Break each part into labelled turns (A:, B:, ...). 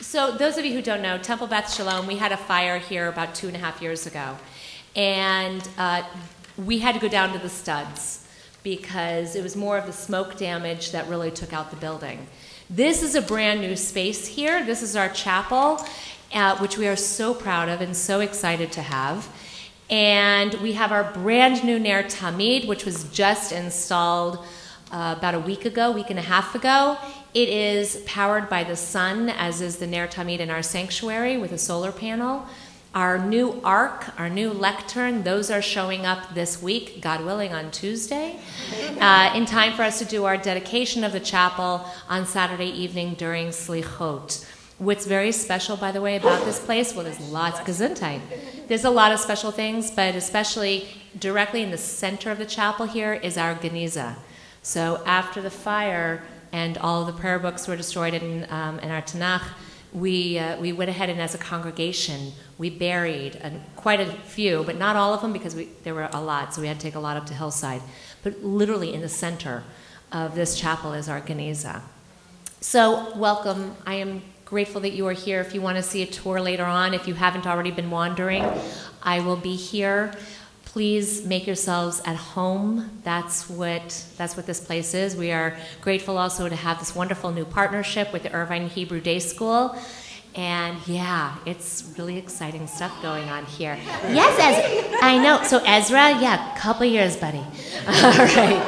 A: So, those of you who don't know, Temple Beth Shalom, we had a fire here about two and a half years ago. And uh, we had to go down to the studs because it was more of the smoke damage that really took out the building. This is a brand new space here. This is our chapel, uh, which we are so proud of and so excited to have. And we have our brand new Ner Tamid, which was just installed uh, about a week ago, week and a half ago. It is powered by the sun, as is the Ner Tamid in our sanctuary with a solar panel. Our new ark, our new lectern, those are showing up this week, God willing, on Tuesday, uh, in time for us to do our dedication of the chapel on Saturday evening during Slichot. What's very special, by the way, about this place, well, there's lots, Gesundheit. There's a lot of special things, but especially directly in the center of the chapel here is our Geniza. So after the fire and all the prayer books were destroyed in, um, in our Tanakh, we, uh, we went ahead and as a congregation, we buried a, quite a few, but not all of them because we, there were a lot, so we had to take a lot up to Hillside. But literally in the center of this chapel is our Geniza. So, welcome. I am grateful that you are here. If you want to see a tour later on, if you haven't already been wandering, I will be here. Please make yourselves at home. That's what that's what this place is. We are grateful also to have this wonderful new partnership with the Irvine Hebrew Day School. And yeah, it's really exciting stuff going on here. Yes, Ezra. I know. So Ezra, yeah, couple years, buddy. All right.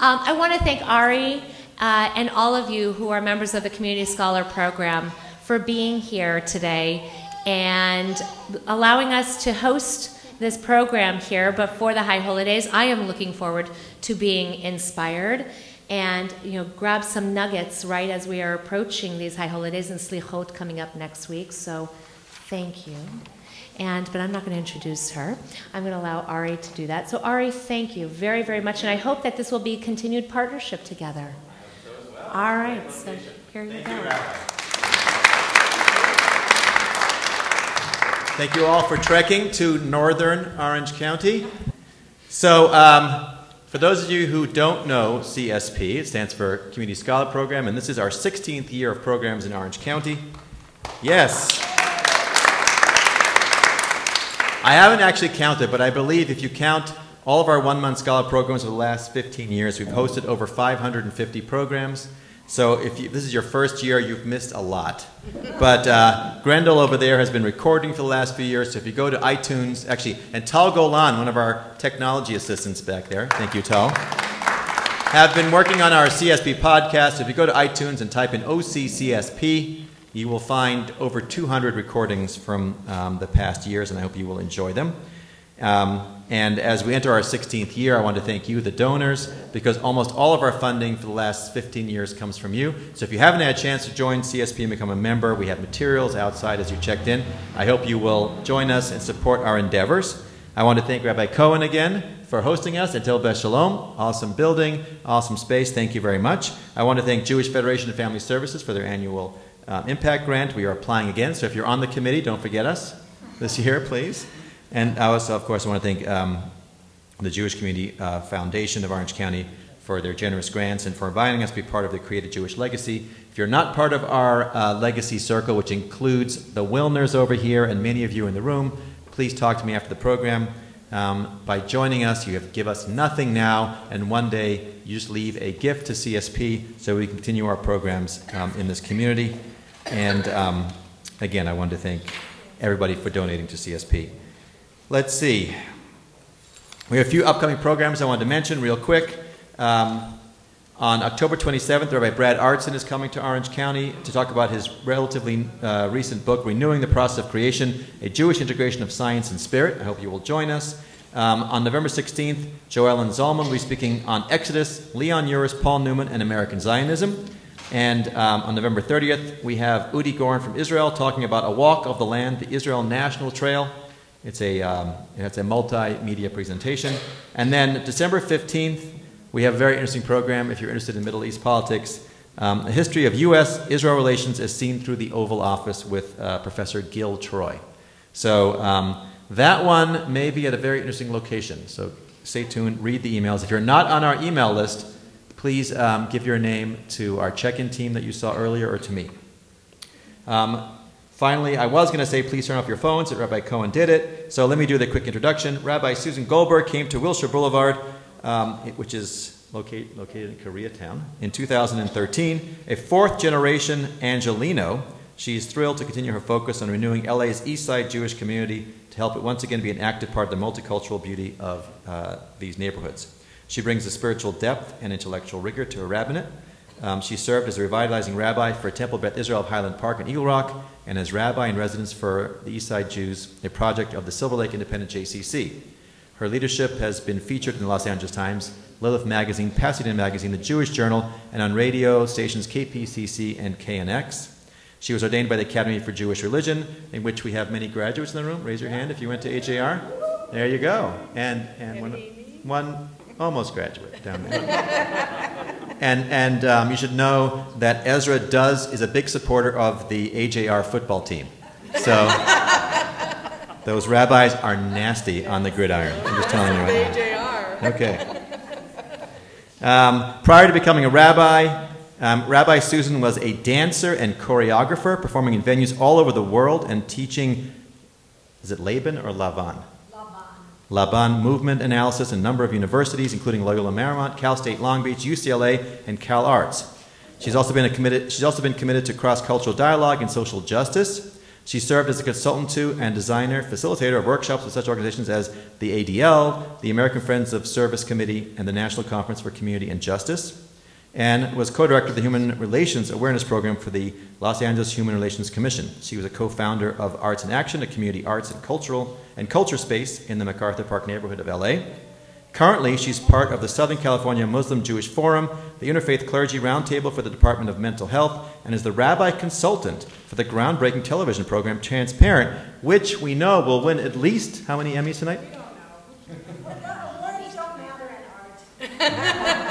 A: Um, I want to thank Ari uh, and all of you who are members of the Community Scholar Program for being here today and allowing us to host this program here. But for the high holidays, I am looking forward to being inspired and you know grab some nuggets right as we are approaching these high holidays and Slichot coming up next week. So thank you. And but I'm not going to introduce her. I'm going to allow Ari to do that. So Ari, thank you very very much, and I hope that this will be a continued partnership together. All right, so here you go.
B: Thank you all for trekking to northern Orange County. So, um, for those of you who don't know CSP, it stands for Community Scholar Program, and this is our 16th year of programs in Orange County. Yes. I haven't actually counted, but I believe if you count all of our one month scholar programs over the last 15 years, we've hosted over 550 programs. So if you, this is your first year, you've missed a lot. But uh, Grendel over there has been recording for the last few years. So if you go to iTunes, actually, and Tal Golan, one of our technology assistants back there, thank you, Tal, have been working on our CSP podcast. If you go to iTunes and type in OCCSP, you will find over 200 recordings from um, the past years, and I hope you will enjoy them. Um, and as we enter our 16th year, I want to thank you, the donors, because almost all of our funding for the last 15 years comes from you. So if you haven't had a chance to join CSP and become a member, we have materials outside as you checked in. I hope you will join us and support our endeavors. I want to thank Rabbi Cohen again for hosting us at Tel Beth Shalom. Awesome building, awesome space. Thank you very much. I want to thank Jewish Federation of Family Services for their annual uh, impact grant. We are applying again, so if you're on the committee, don't forget us this year, please. And I also, of course, I want to thank um, the Jewish Community uh, Foundation of Orange County for their generous grants and for inviting us to be part of the Create a Jewish Legacy. If you're not part of our uh, legacy circle, which includes the Wilners over here and many of you in the room, please talk to me after the program. Um, by joining us, you have give us nothing now, and one day you just leave a gift to CSP so we continue our programs um, in this community. And um, again, I wanted to thank everybody for donating to CSP. Let's see. We have a few upcoming programs I wanted to mention real quick. Um, on October 27th, Rabbi Brad Artson is coming to Orange County to talk about his relatively uh, recent book, Renewing the Process of Creation A Jewish Integration of Science and Spirit. I hope you will join us. Um, on November 16th, Joellyn Zollman will be speaking on Exodus, Leon Uris, Paul Newman, and American Zionism. And um, on November 30th, we have Udi Goren from Israel talking about a walk of the land, the Israel National Trail. It's a, um, it's a multimedia presentation. And then December 15th, we have a very interesting program if you're interested in Middle East politics. Um, a history of U.S. Israel relations as seen through the Oval Office with uh, Professor Gil Troy. So um, that one may be at a very interesting location. So stay tuned, read the emails. If you're not on our email list, please um, give your name to our check in team that you saw earlier or to me. Um, finally, I was going to say please turn off your phones, but Rabbi Cohen did it. So let me do the quick introduction. Rabbi Susan Goldberg came to Wilshire Boulevard, um, which is locate, located in Koreatown, in 2013. A fourth generation Angeleno, she's thrilled to continue her focus on renewing LA's East Side Jewish community to help it once again be an active part of the multicultural beauty of uh, these neighborhoods. She brings a spiritual depth and intellectual rigor to her rabbinate. Um, she served as a revitalizing rabbi for Temple Beth Israel of Highland Park in Eagle Rock and as rabbi in residence for the East Side Jews, a project of the Silver Lake Independent JCC. Her leadership has been featured in the Los Angeles Times, Lilith Magazine, Pasadena Magazine, the Jewish Journal, and on radio stations KPCC and KNX. She was ordained by the Academy for Jewish Religion, in which we have many graduates in the room. Raise your hand if you went to AJR. There you go. And, and one, one almost graduate down there. and and um, you should know that Ezra does is a big supporter of the AJR football team. So those rabbis are nasty on the gridiron. I'm just telling you right now. Okay. Um, prior to becoming a rabbi, um, rabbi Susan was a dancer and choreographer, performing in venues all over the world and teaching. Is it Laban or Lavan? Laban movement analysis in a number of universities, including Loyola Marymount, Cal State Long Beach, UCLA, and Cal Arts. She's also been, committed, she's also been committed to cross cultural dialogue and social justice. She served as a consultant to and designer, facilitator of workshops with such organizations as the ADL, the American Friends of Service Committee, and the National Conference for Community and Justice and was co-director of the Human Relations Awareness Program for the Los Angeles Human Relations Commission. She was a co-founder of Arts in Action, a community arts and cultural and culture space in the MacArthur Park neighborhood of LA. Currently, she's part of the Southern California Muslim Jewish Forum, the Interfaith Clergy Roundtable for the Department of Mental Health, and is the rabbi consultant for the groundbreaking television program Transparent, which we know will win at least how many Emmys tonight?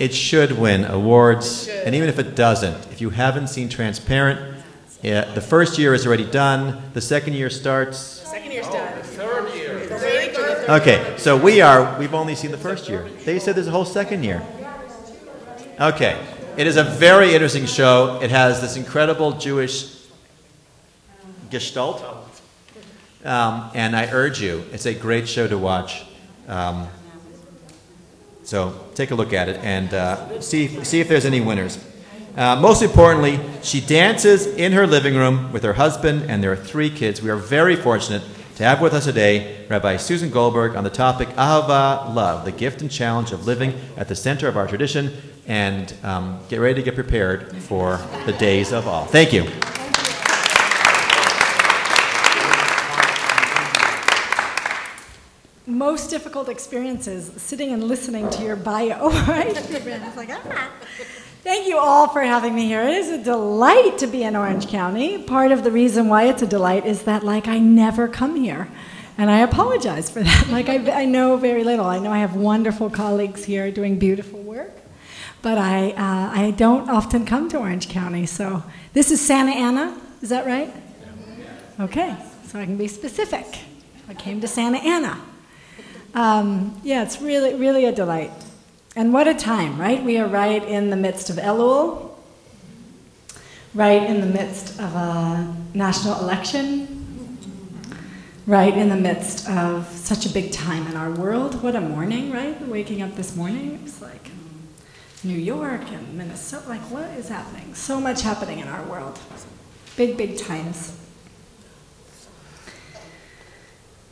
B: it should win awards. Should. And even if it doesn't, if you haven't seen Transparent, yeah, the first year is already done. The second year starts.
C: The second year's done.
D: the third year.
B: Okay, so we are. We've only seen the first year. They said there's a whole second year. Okay, it is a very interesting show. It has this incredible Jewish gestalt, um, and I urge you. It's a great show to watch. Um, so take a look at it and uh, see, see if there's any winners. Uh, most importantly, she dances in her living room with her husband and their three kids. We are very fortunate to have with us today Rabbi Susan Goldberg on the topic Ahava, love, the gift and challenge of living at the center of our tradition. And um, get ready to get prepared for the days of all. Thank you.
E: Most difficult experiences sitting and listening to your bio, right? it's like, ah. Thank you all for having me here. It is a delight to be in Orange County. Part of the reason why it's a delight is that, like, I never come here. And I apologize for that. Like, I, I know very little. I know I have wonderful colleagues here doing beautiful work, but I, uh, I don't often come to Orange County. So, this is Santa Ana, is that right? Okay, so I can be specific. I came to Santa Ana. Um, yeah, it's really, really a delight. And what a time, right? We are right in the midst of Elul, right in the midst of a national election, right in the midst of such a big time in our world. What a morning, right? Waking up this morning, it was like New York and Minnesota. Like, what is happening? So much happening in our world. Big, big times.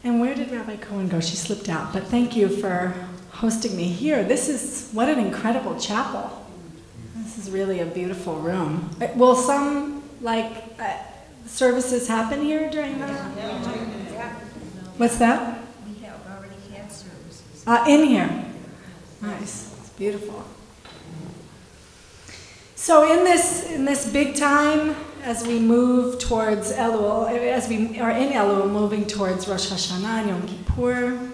E: And where did Rabbi Cohen go? She slipped out. But thank you for hosting me here. This is what an incredible chapel. This is really a beautiful room. Uh, will some like uh, services happen here during the? What's that?
C: We have already had services.
E: Uh, in here. Nice. It's beautiful. So in this in this big time as we move towards Elul, as we are in Elul, moving towards Rosh Hashanah and Yom Kippur,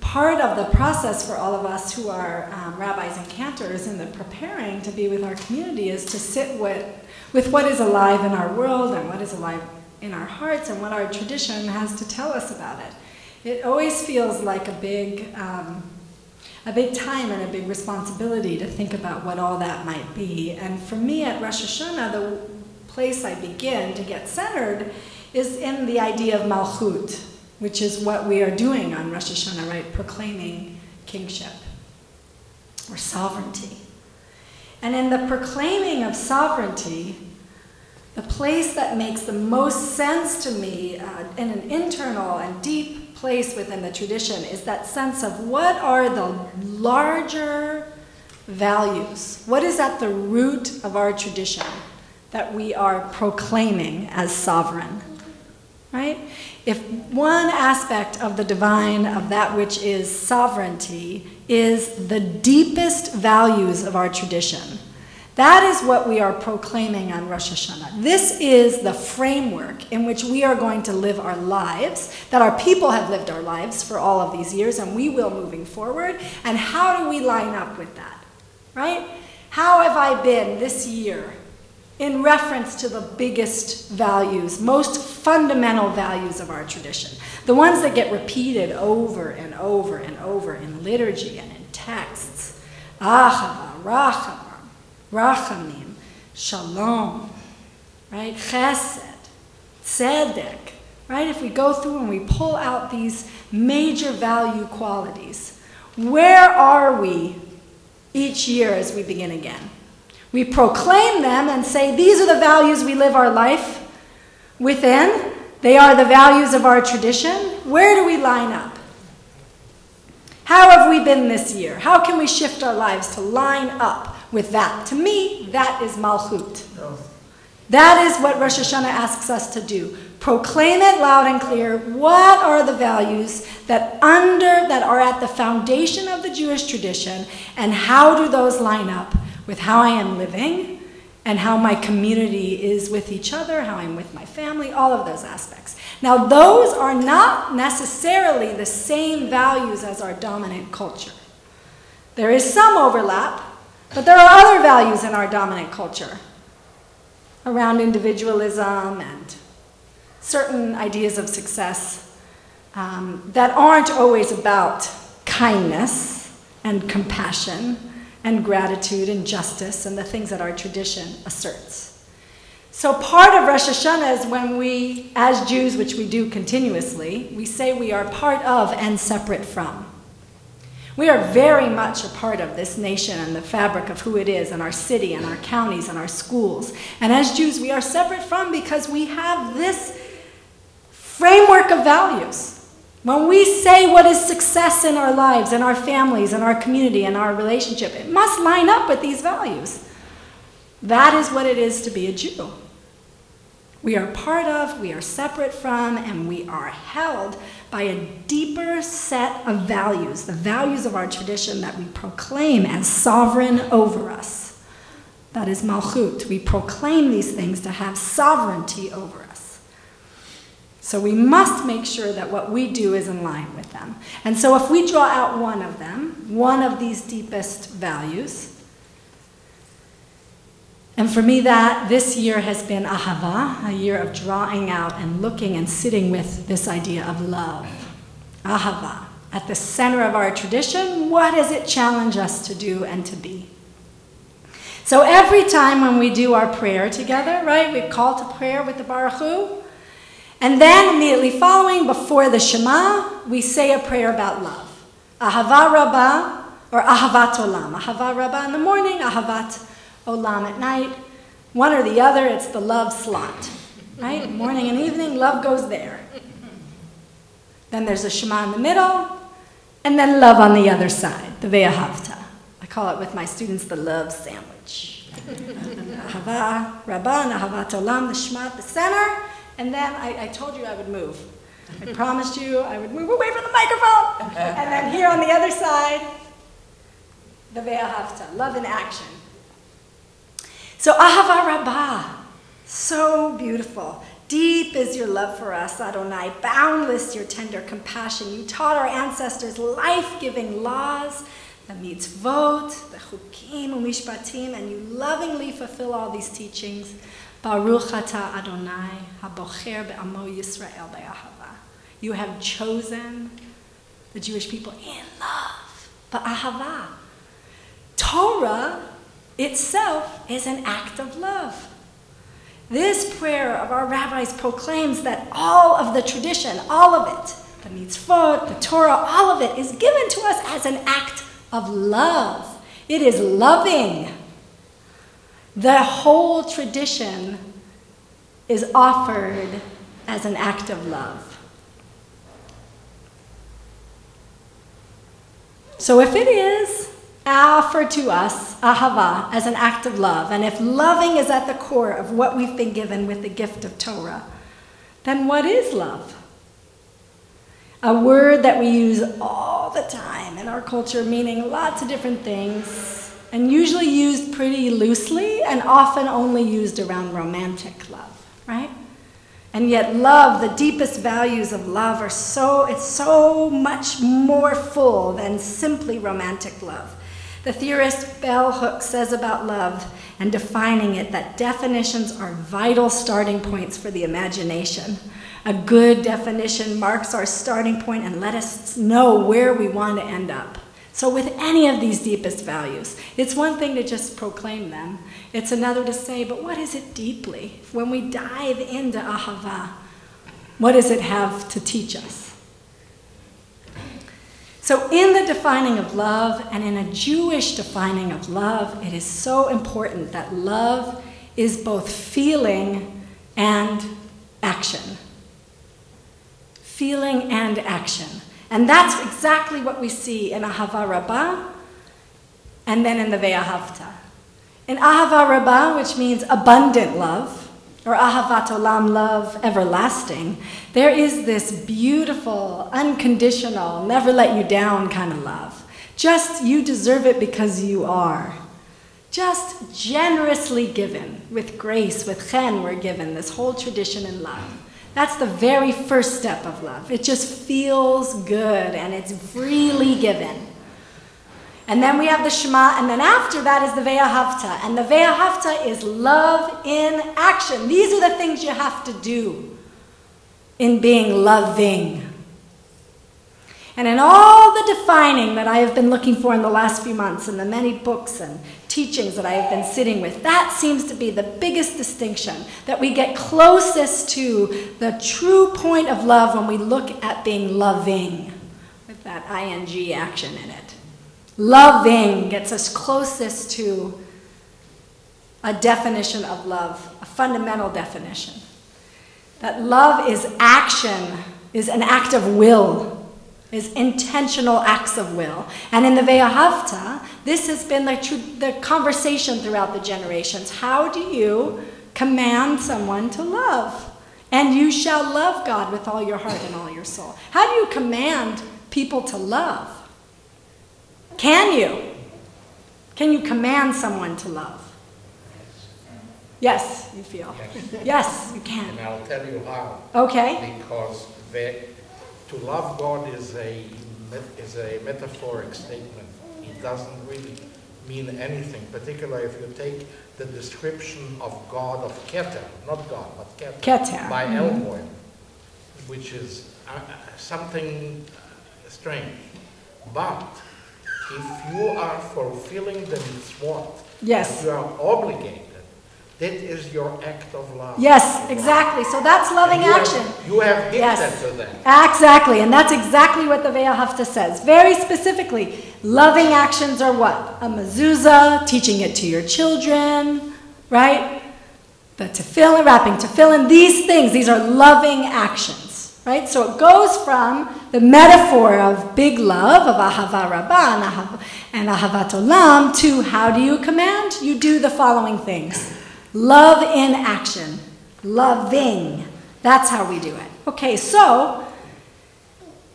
E: part of the process for all of us who are um, rabbis and cantors in the preparing to be with our community is to sit with, with what is alive in our world and what is alive in our hearts and what our tradition has to tell us about it. It always feels like a big, um, a big time and a big responsibility to think about what all that might be. And for me at Rosh Hashanah, the place I begin to get centered is in the idea of Malchut, which is what we are doing on Rosh Hashanah, right? Proclaiming kingship or sovereignty. And in the proclaiming of sovereignty, the place that makes the most sense to me uh, in an internal and deep place within the tradition is that sense of what are the larger values? What is at the root of our tradition that we are proclaiming as sovereign? Right? If one aspect of the divine, of that which is sovereignty, is the deepest values of our tradition, that is what we are proclaiming on Rosh Hashanah. This is the framework in which we are going to live our lives, that our people have lived our lives for all of these years, and we will moving forward. And how do we line up with that? Right? How have I been this year in reference to the biggest values, most fundamental values of our tradition? The ones that get repeated over and over and over in liturgy and in texts. Ahava, Rachava. Rachamim, Shalom, right? Chesed, Tzedek, right? If we go through and we pull out these major value qualities, where are we each year as we begin again? We proclaim them and say, these are the values we live our life within. They are the values of our tradition. Where do we line up? How have we been this year? How can we shift our lives to line up with that. To me, that is Malchut. That is what Rosh Hashanah asks us to do. Proclaim it loud and clear. What are the values that under that are at the foundation of the Jewish tradition, and how do those line up with how I am living and how my community is with each other, how I'm with my family, all of those aspects. Now, those are not necessarily the same values as our dominant culture. There is some overlap, but there are other values in our dominant culture around individualism and certain ideas of success um, that aren't always about kindness and compassion and gratitude and justice and the things that our tradition asserts. So, part of Rosh Hashanah is when we, as Jews, which we do continuously, we say we are part of and separate from. We are very much a part of this nation and the fabric of who it is, and our city, and our counties, and our schools. And as Jews, we are separate from because we have this framework of values. When we say what is success in our lives, and our families, and our community, and our relationship, it must line up with these values. That is what it is to be a Jew. We are part of, we are separate from, and we are held by a deeper set of values, the values of our tradition that we proclaim as sovereign over us. That is Malchut. We proclaim these things to have sovereignty over us. So we must make sure that what we do is in line with them. And so if we draw out one of them, one of these deepest values, and for me, that this year has been ahava, a year of drawing out and looking and sitting with this idea of love. Ahava. At the center of our tradition, what does it challenge us to do and to be? So every time when we do our prayer together, right, we call to prayer with the Baruch Hu, and then immediately following, before the Shema, we say a prayer about love. Ahava Rabbah, or Ahavat Olam. Ahava Rabbah in the morning, Ahavat Olam at night. One or the other, it's the love slot. Right? Morning and evening, love goes there. Then there's a Shema in the middle, and then love on the other side, the Ve'ahavta. I call it with my students the love sandwich. Ahava, Rabbah, and Ahavat Olam, the Shema at the center, and then I, I told you I would move. I promised you I would move away from the microphone. And then here on the other side, the Ve'ahavta, love in action. So Ahava Rabbah, so beautiful. Deep is your love for us, Adonai. Boundless your tender compassion. You taught our ancestors life-giving laws, the mitzvot, the chukim, umishpatim, and you lovingly fulfill all these teachings. Baruch ata Adonai, habocher be'amo Yisrael be'ahava. You have chosen the Jewish people in love, ba'ahava. Torah itself is an act of love. This prayer of our rabbis proclaims that all of the tradition, all of it, the mitzvot, the Torah, all of it is given to us as an act of love. It is loving. The whole tradition is offered as an act of love. So if it is offered to us, ahava, as an act of love, and if loving is at the core of what we've been given with the gift of Torah, then what is love? A word that we use all the time in our culture, meaning lots of different things, and usually used pretty loosely and often only used around romantic love, right? And yet, love, the deepest values of love, are so, it's so much more full than simply romantic love. The theorist Bell Hooks says about love and defining it that definitions are vital starting points for the imagination. A good definition marks our starting point and let us know where we want to end up. So, with any of these deepest values, it's one thing to just proclaim them, it's another to say, but what is it deeply? When we dive into Ahava, what does it have to teach us? So, in the defining of love and in a Jewish defining of love, it is so important that love is both feeling and action. Feeling and action. And that's exactly what we see in Ahava Rabbah and then in the Ve'ahavta. In Ahava Rabbah, which means abundant love, or Ahavat Olam, love everlasting, there is this beautiful, unconditional, never let you down kind of love. Just you deserve it because you are. Just generously given, with grace, with chen, we're given this whole tradition in love. That's the very first step of love. It just feels good and it's freely given. And then we have the Shema, and then after that is the Ve'ahavta. And the Ve'ahavta is love in action. These are the things you have to do in being loving. And in all the defining that I have been looking for in the last few months, and the many books and teachings that I have been sitting with, that seems to be the biggest distinction that we get closest to the true point of love when we look at being loving with that ing action in it. Loving gets us closest to a definition of love, a fundamental definition. That love is action, is an act of will is intentional acts of will. And in the Ve'ahavta, this has been the, tr- the conversation throughout the generations. How do you command someone to love? And you shall love God with all your heart and all your soul. How do you command people to love? Can you? Can you command someone to love? Yes, you feel. Yes, you can.
D: And I'll tell you how.
E: Okay.
D: Because to love God is a, is a metaphoric statement. It doesn't really mean anything, particularly if you take the description of God of Keter, not God, but Keter,
E: Keter.
D: by. Elmoin, which is uh, something strange. But if you are fulfilling the mitzvot,
E: Yes.
D: you are obligated, that is your act of love.
E: Yes, exactly. So that's loving
D: you have-
E: action.
D: You have hinted
E: Yes.
D: to that.
E: Exactly, and that's exactly what the Ve'ahavta says. Very specifically, loving actions are what? A mezuzah, teaching it to your children, right? The tefillin, wrapping tefillin, these things, these are loving actions, right? So it goes from the metaphor of big love, of ahava rabbah and ahavat olam, to how do you command? You do the following things. Love in action. Loving. That's how we do it. Okay, so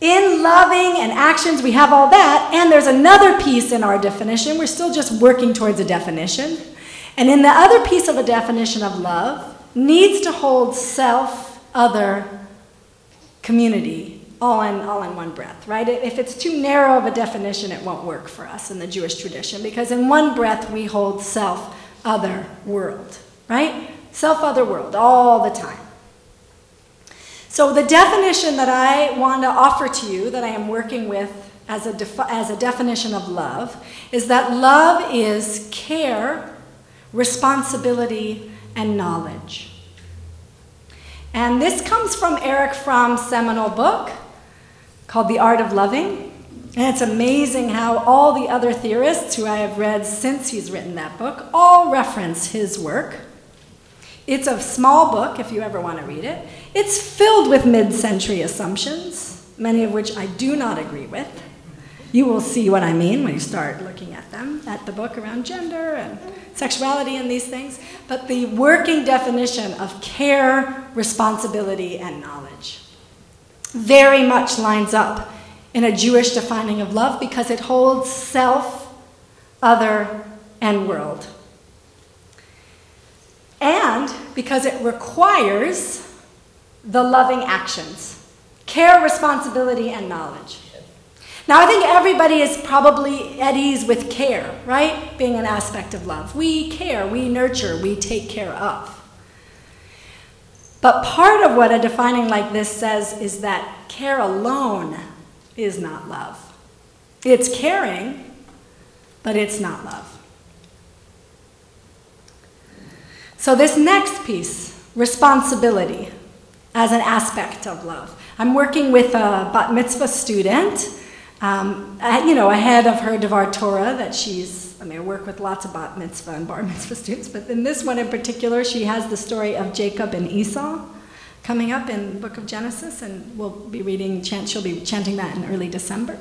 E: in loving and actions, we have all that, and there's another piece in our definition. We're still just working towards a definition. And in the other piece of a definition of love, needs to hold self, other, community, all in, all in one breath, right? If it's too narrow of a definition, it won't work for us in the Jewish tradition, because in one breath we hold self, other, world, right? Self, other, world, all the time. So, the definition that I want to offer to you, that I am working with as a, defi- as a definition of love, is that love is care, responsibility, and knowledge. And this comes from Erich Fromm's seminal book called The Art of Loving. And it's amazing how all the other theorists who I have read since he's written that book all reference his work. It's a small book if you ever want to read it. It's filled with mid century assumptions, many of which I do not agree with. You will see what I mean when you start looking at them, at the book around gender and sexuality and these things. But the working definition of care, responsibility, and knowledge very much lines up in a Jewish defining of love because it holds self, other, and world. And because it requires the loving actions care, responsibility, and knowledge. Now, I think everybody is probably at ease with care, right? Being an aspect of love. We care, we nurture, we take care of. But part of what a defining like this says is that care alone is not love. It's caring, but it's not love. So, this next piece, responsibility as an aspect of love. I'm working with a bat mitzvah student, um, you know, ahead of her Devar Torah that she's, I mean, I work with lots of bat mitzvah and bar mitzvah students, but in this one in particular, she has the story of Jacob and Esau coming up in book of Genesis, and we'll be reading, she'll be chanting that in early December.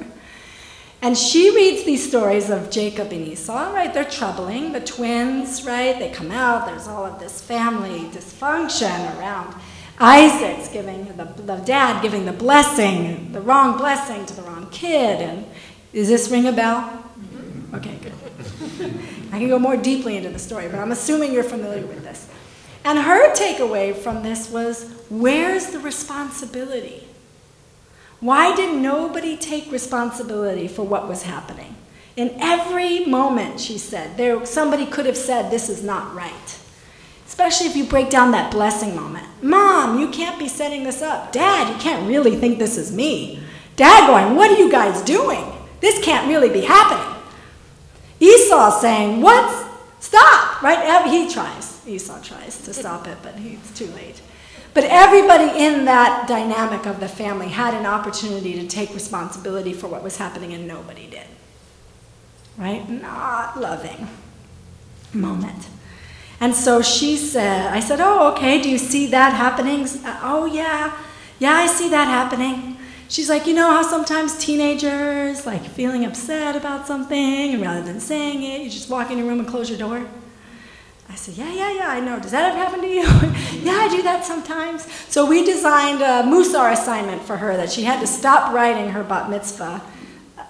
E: And she reads these stories of Jacob and Esau, right? They're troubling. The twins, right? They come out, there's all of this family dysfunction around. Isaac's giving the, the dad giving the blessing, the wrong blessing to the wrong kid. And does this ring a bell? Mm-hmm. Okay, good. I can go more deeply into the story, but I'm assuming you're familiar with this. And her takeaway from this was where's the responsibility? Why did nobody take responsibility for what was happening? In every moment, she said, there, somebody could have said, This is not right. Especially if you break down that blessing moment. Mom, you can't be setting this up. Dad, you can't really think this is me. Dad going, What are you guys doing? This can't really be happening. Esau saying, What? Stop! Right? He tries. Esau tries to stop it, but it's too late. But everybody in that dynamic of the family had an opportunity to take responsibility for what was happening, and nobody did. Right? Not loving moment. And so she said, I said, Oh, okay, do you see that happening? Uh, oh, yeah, yeah, I see that happening. She's like, You know how sometimes teenagers, like feeling upset about something, and rather than saying it, you just walk in your room and close your door? I said, Yeah, yeah, yeah, I know. Does that ever happen to you? yeah, I do that sometimes. So we designed a Musar assignment for her that she had to stop writing her bat mitzvah.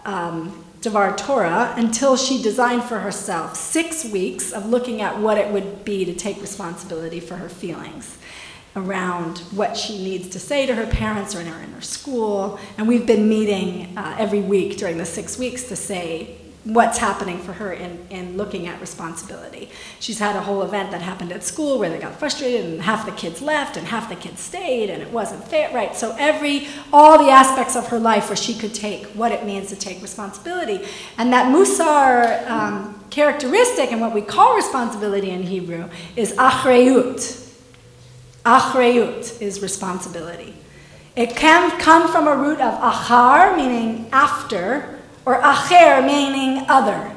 E: Um, Devar Torah until she designed for herself six weeks of looking at what it would be to take responsibility for her feelings around what she needs to say to her parents or in her, in her school. And we've been meeting uh, every week during the six weeks to say what's happening for her in, in looking at responsibility. She's had a whole event that happened at school where they got frustrated and half the kids left and half the kids stayed and it wasn't fair, right? So every, all the aspects of her life where she could take what it means to take responsibility. And that Musar um, characteristic and what we call responsibility in Hebrew is achreyut. Achreyut is responsibility. It can come from a root of achar, meaning after, or acher, meaning other.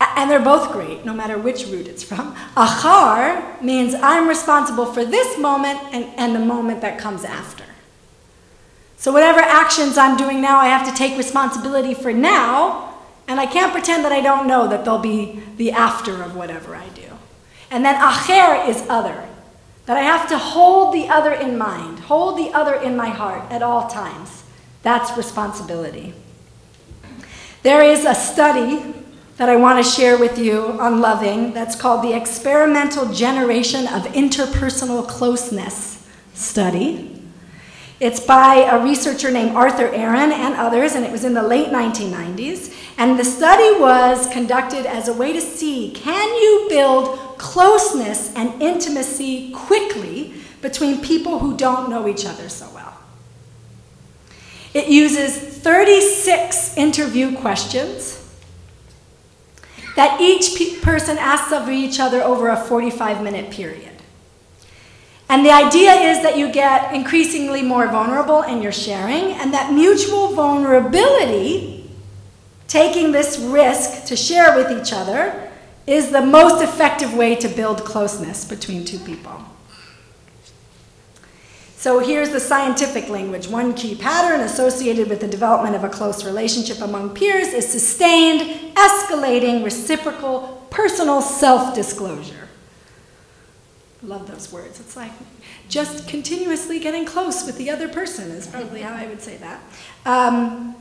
E: And they're both great, no matter which root it's from. Achar means I'm responsible for this moment and, and the moment that comes after. So, whatever actions I'm doing now, I have to take responsibility for now, and I can't pretend that I don't know that there'll be the after of whatever I do. And then acher is other, that I have to hold the other in mind, hold the other in my heart at all times. That's responsibility. There is a study that I want to share with you on loving that's called the Experimental Generation of Interpersonal Closeness Study. It's by a researcher named Arthur Aron and others, and it was in the late 1990s. And the study was conducted as a way to see can you build closeness and intimacy quickly between people who don't know each other so well. It uses 36 interview questions that each pe- person asks of each other over a 45 minute period. And the idea is that you get increasingly more vulnerable in your sharing, and that mutual vulnerability, taking this risk to share with each other, is the most effective way to build closeness between two people. So here's the scientific language. One key pattern associated with the development of a close relationship among peers is sustained, escalating, reciprocal, personal self disclosure. Love those words. It's like just continuously getting close with the other person, is probably how I would say that. Um,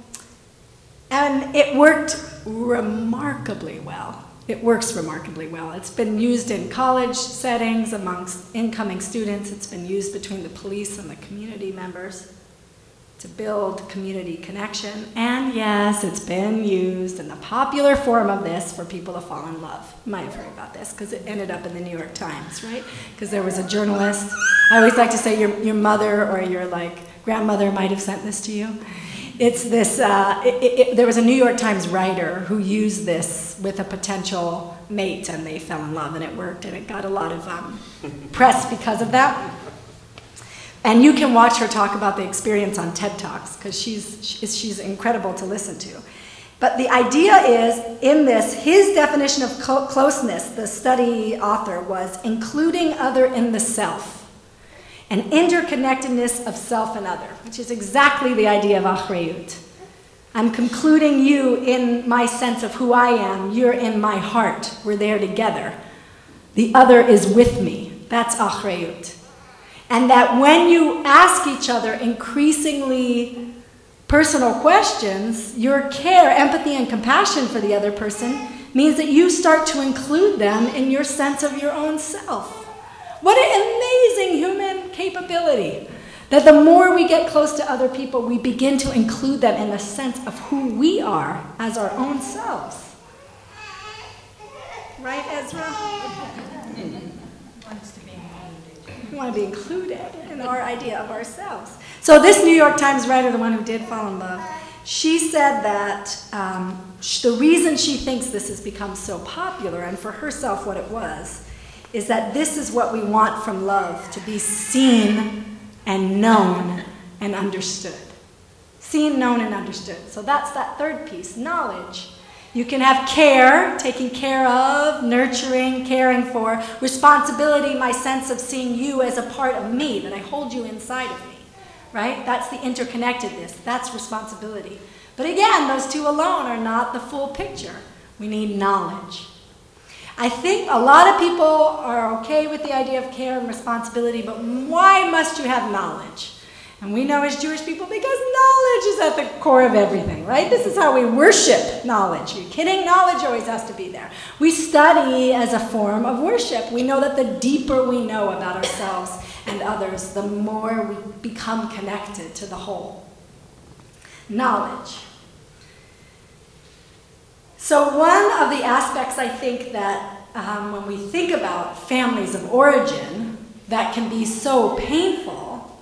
E: and it worked remarkably well. It works remarkably well. It's been used in college settings amongst incoming students, it's been used between the police and the community members to build community connection. And yes, it's been used in the popular form of this for people to fall in love. You might have heard about this because it ended up in the New York Times, right? Because there was a journalist. I always like to say your, your mother or your like grandmother might have sent this to you. It's this, uh, it, it, there was a New York Times writer who used this with a potential mate and they fell in love and it worked and it got a lot of um, press because of that. And you can watch her talk about the experience on TED Talks because she's, she's, incredible to listen to. But the idea is in this, his definition of clo- closeness, the study author, was including other in the self an interconnectedness of self and other, which is exactly the idea of achrayut. I'm concluding you in my sense of who I am. You're in my heart. We're there together. The other is with me. That's achrayut. And that when you ask each other increasingly personal questions, your care, empathy, and compassion for the other person means that you start to include them in your sense of your own self. What an amazing human capability. That the more we get close to other people, we begin to include them in the sense of who we are as our own selves. Right, Ezra? We want to be included in our idea of ourselves. So, this New York Times writer, the one who did fall in love, she said that um, the reason she thinks this has become so popular, and for herself, what it was, is that this is what we want from love to be seen and known and understood. Seen, known, and understood. So that's that third piece knowledge. You can have care, taking care of, nurturing, caring for, responsibility, my sense of seeing you as a part of me, that I hold you inside of me, right? That's the interconnectedness, that's responsibility. But again, those two alone are not the full picture. We need knowledge. I think a lot of people are okay with the idea of care and responsibility, but why must you have knowledge? And we know as Jewish people because knowledge is at the core of everything, right? This is how we worship knowledge. Are you kidding? Knowledge always has to be there. We study as a form of worship. We know that the deeper we know about ourselves and others, the more we become connected to the whole. Knowledge. So, one of the aspects I think that um, when we think about families of origin that can be so painful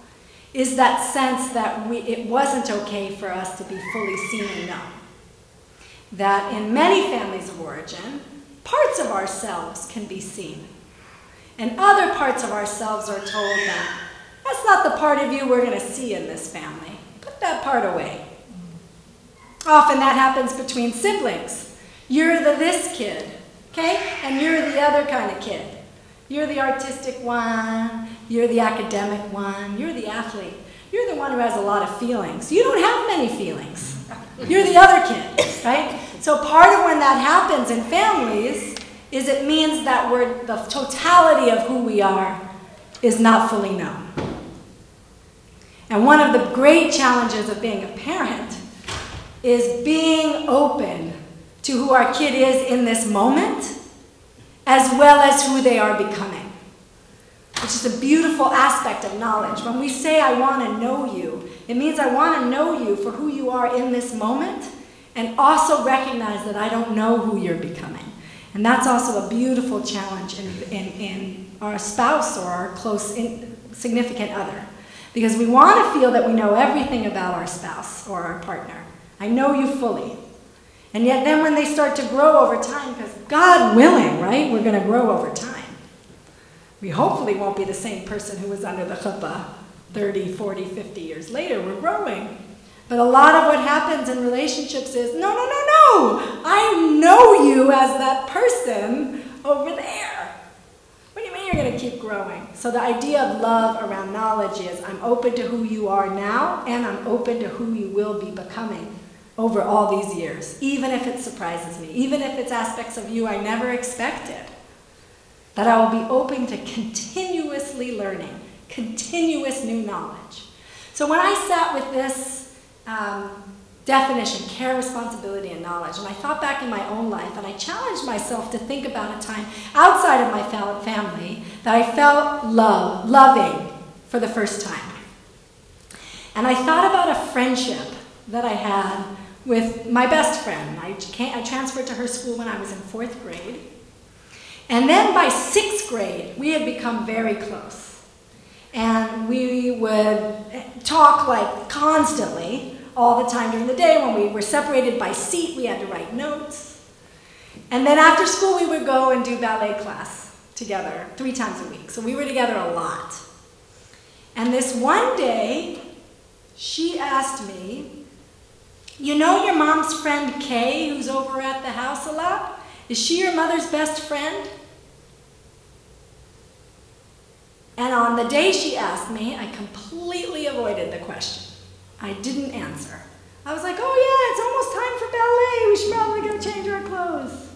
E: is that sense that we, it wasn't okay for us to be fully seen and known. That in many families of origin, parts of ourselves can be seen, and other parts of ourselves are told that that's not the part of you we're going to see in this family. Put that part away. Often that happens between siblings. You're the this kid, okay? And you're the other kind of kid. You're the artistic one, you're the academic one, you're the athlete. You're the one who has a lot of feelings. You don't have many feelings. You're the other kid, right? So part of when that happens in families is it means that we're the totality of who we are is not fully known. And one of the great challenges of being a parent is being open to who our kid is in this moment, as well as who they are becoming, which is a beautiful aspect of knowledge. When we say, I want to know you, it means I want to know you for who you are in this moment, and also recognize that I don't know who you're becoming. And that's also a beautiful challenge in, in, in our spouse or our close, in, significant other. Because we want to feel that we know everything about our spouse or our partner. I know you fully. And yet, then when they start to grow over time, because God willing, right, we're going to grow over time. We hopefully won't be the same person who was under the chuppah 30, 40, 50 years later. We're growing. But a lot of what happens in relationships is no, no, no, no. I know you as that person over there. What do you mean you're going to keep growing? So the idea of love around knowledge is I'm open to who you are now and I'm open to who you will be becoming over all these years, even if it surprises me, even if it's aspects of you I never expected. That I will be open to continuously learning, continuous new knowledge. So when I sat with this um, definition, care, responsibility, and knowledge, and I thought back in my own life, and I challenged myself to think about a time outside of my family that I felt love, loving for the first time. And I thought about a friendship that I had with my best friend. I, I transferred to her school when I was in fourth grade. And then by sixth grade, we had become very close. And we would talk like constantly all the time during the day. When we were separated by seat, we had to write notes. And then after school, we would go and do ballet class together three times a week. So we were together a lot. And this one day, she asked me, You know your mom's friend Kay, who's over at the house a lot? Is she your mother's best friend? And on the day she asked me, I completely avoided the question. I didn't answer. I was like, oh yeah, it's almost time for ballet. We should probably go change our clothes.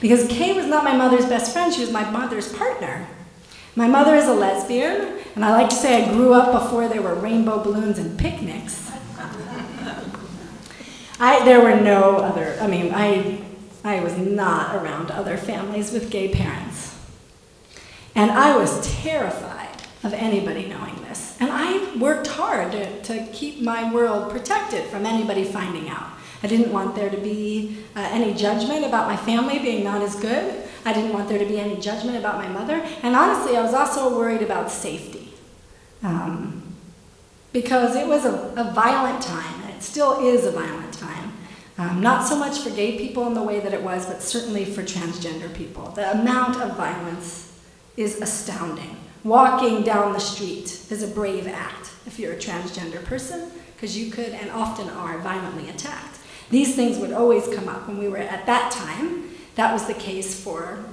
E: Because Kay was not my mother's best friend, she was my mother's partner. My mother is a lesbian, and I like to say I grew up before there were rainbow balloons and picnics. I, there were no other, I mean, I, I was not around other families with gay parents. And I was terrified of anybody knowing this. And I worked hard to, to keep my world protected from anybody finding out. I didn't want there to be uh, any judgment about my family being not as good. I didn't want there to be any judgment about my mother. And honestly, I was also worried about safety. Um, because it was a, a, violent time, and it still is a violent time. Um, not so much for gay people in the way that it was, but certainly for transgender people. The amount of violence is astounding. Walking down the street is a brave act if you're a transgender person, because you could and often are violently attacked. These things would always come up when we were at that time. That was the case for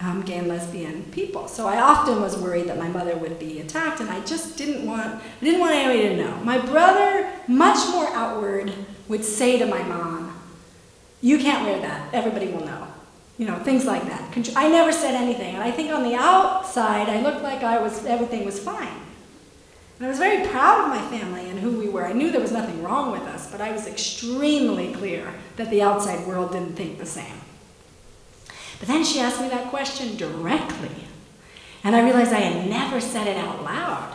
E: um, gay and lesbian people. So I often was worried that my mother would be attacked, and I just didn't want I didn't want anybody to know. My brother, much more outward, would say to my mom, "You can't wear that. Everybody will know." You know, things like that. I never said anything, and I think on the outside I looked like I was everything was fine. And I was very proud of my family and who we were. I knew there was nothing wrong with us, but I was extremely clear that the outside world didn't think the same. But then she asked me that question directly. And I realized I had never said it out loud.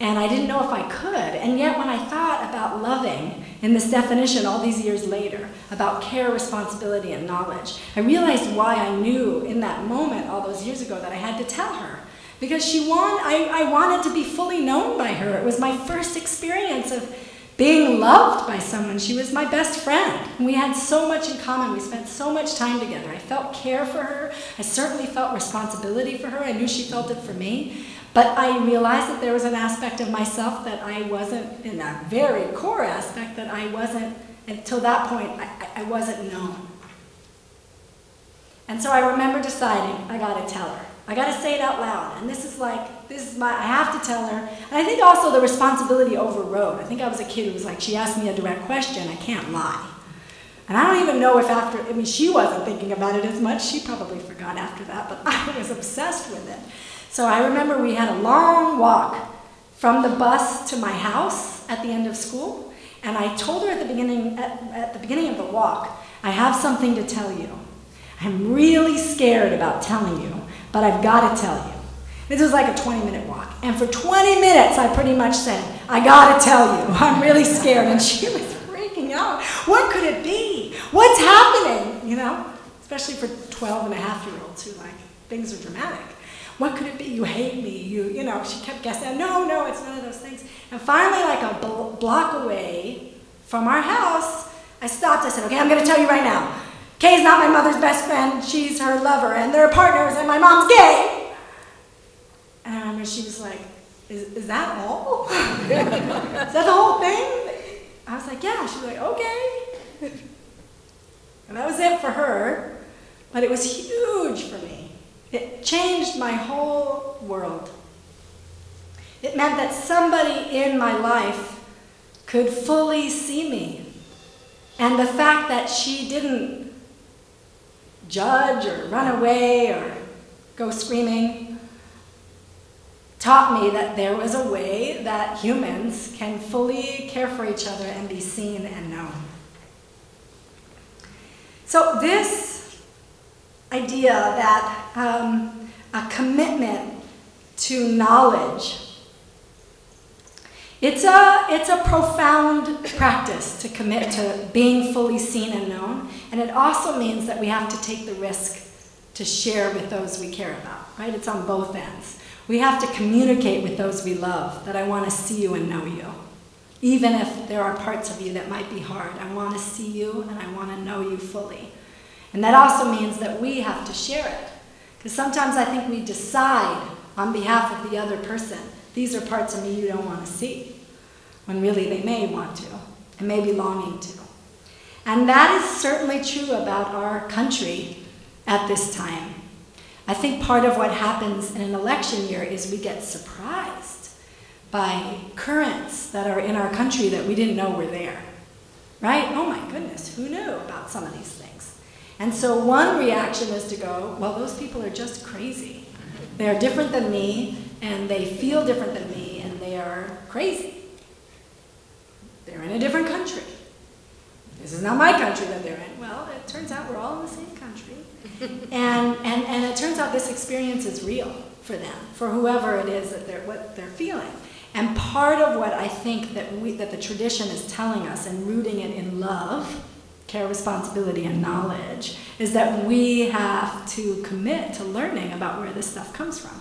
E: And I didn't know if I could. And yet, when I thought about loving in this definition all these years later, about care, responsibility, and knowledge, I realized why I knew in that moment all those years ago that I had to tell her. Because she want, I, I wanted to be fully known by her. It was my first experience of being loved by someone. She was my best friend. We had so much in common. We spent so much time together. I felt care for her. I certainly felt responsibility for her. I knew she felt it for me. But I realized that there was an aspect of myself that I wasn't, in a very core aspect, that I wasn't, until that point, I, I wasn't known. And so I remember deciding, I gotta tell her. I gotta say it out loud. And this is like, this is my, I have to tell her. And I think also the responsibility overrode. I think I was a kid who was like, she asked me a direct question, I can't lie. And I don't even know if after, I mean, she wasn't thinking about it as much. She probably forgot after that, but I was obsessed with it. So I remember we had a long walk from the bus to my house at the end of school. And I told her at the beginning, at, at the beginning of the walk, I have something to tell you. I'm really scared about telling you, but I've got to tell you. This was like a 20 minute walk. And for 20 minutes, I pretty much said, I got to tell you, I'm really scared. And she was freaking out. What could it be? What's happening? You know, especially for 12 and a half year olds who like, things are dramatic. What could it be? You hate me. You, you know, she kept guessing. No, no, it's none of those things. And finally, like a bl- block away from our house, I stopped. I said, okay, I'm to tell you right now. Kay's not my mother's best friend. She's her lover, and they're partners, and my mom's gay. Remember she was like, is, is that all? is that the whole thing? I was like, yeah. She was like, okay. And that was it for her. But it was huge for me. It changed my whole world. It meant that somebody in my life could fully see me. And the fact that she didn't judge or run away or go screaming taught me that there was a way that humans can fully care for each other and be seen and known. So, this idea that um, a commitment to knowledge it's a, it's a profound practice to commit to being fully seen and known, and it also means that we have to take the risk to share with those we care about, right? It's on both ends. We have to communicate with those we love that I want to see you and know you. Even if there are parts of you that might be hard, I want to see you and I want to know you fully. And that also means that we have to share it. Because sometimes I think we decide on behalf of the other person, these are parts of me you don't want to see when really they may want to and may be longing to. And that is certainly true about our country at this time. I think part of what happens in an election year is we get surprised by currents that are in our country that we didn't know were there. Right? Oh my goodness, who knew about some of these things? And so one reaction is to go, well, those people are just crazy. They are different than me, and they feel different than me, and they are crazy. They're in a different country. This is not my country that they're in. Well, it turns out we're all in the same country. and, and, and it turns out this experience is real for them, for whoever it is that they're, what they're feeling. And part of what I think that, we, that the tradition is telling us and rooting it in love, care, responsibility, and knowledge, is that we have to commit to learning about where this stuff comes from.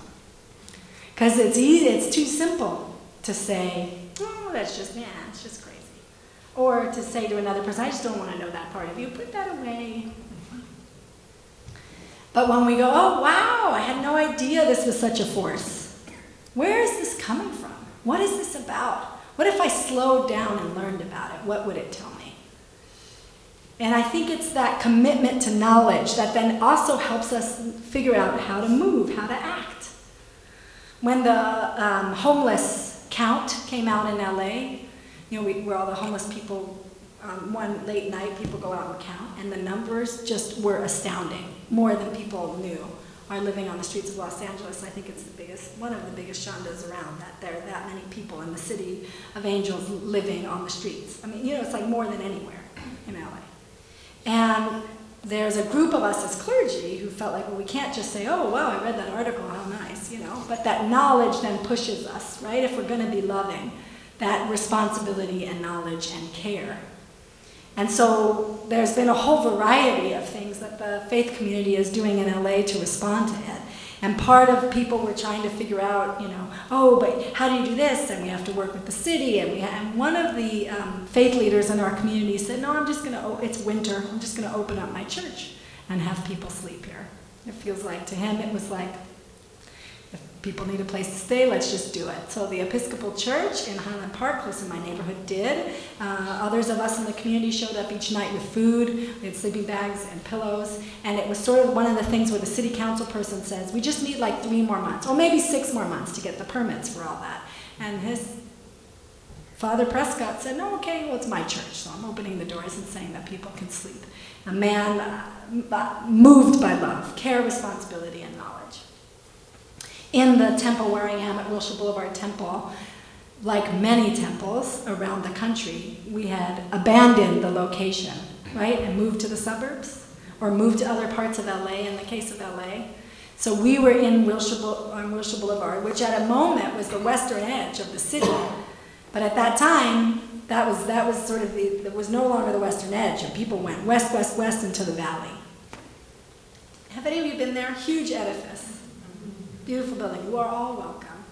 E: Because it's easy, it's too simple to say, oh, that's just, yeah, it's just. Or to say to another person, I just don't want to know that part of you, put that away. But when we go, oh, wow, I had no idea this was such a force. Where is this coming from? What is this about? What if I slowed down and learned about it? What would it tell me? And I think it's that commitment to knowledge that then also helps us figure out how to move, how to act. When the um, homeless count came out in LA, you know, we, where all the homeless people, um, one late night, people go out and count, and the numbers just were astounding, more than people knew are living on the streets of Los Angeles. I think it's the biggest, one of the biggest shandas around, that there are that many people in the city of angels living on the streets. I mean, you know, it's like more than anywhere in LA. And there's a group of us as clergy who felt like, well, we can't just say, oh, wow, I read that article, how nice, you know. But that knowledge then pushes us, right? If we're going to be loving, that responsibility and knowledge and care. And so there's been a whole variety of things that the faith community is doing in LA to respond to it. And part of people were trying to figure out, you know, oh, but how do you do this? And we have to work with the city. And, we and one of the um, faith leaders in our community said, no, I'm just going to, oh, it's winter. I'm just going to open up my church and have people sleep here. It feels like to him, it was like, people need a place to stay, let's just do it. So the Episcopal Church in Highland Park, close in my neighborhood, did. Uh, others of us in the community showed up each night with food, we had sleeping bags and pillows, and it was sort of one of the things where the city council person says, we just need like three more months, or maybe six more months to get the permits for all that. And his Father Prescott said, no, okay, well, it's my church, so I'm opening the doors and saying that people can sleep. A man uh, moved by love, care, responsibility, and in the temple where I am at Wilshire Boulevard Temple, like many temples around the country, we had abandoned the location, right, and moved to the suburbs or moved to other parts of LA in the case of LA. So we were in Wilshire, on Wilshire Boulevard, which at a moment was the western edge of the city. But at that time, that was, that was sort of the, it was no longer the western edge, and people went west, west, west into the valley. Have any of you been there? Huge edifice. Beautiful building. You are all welcome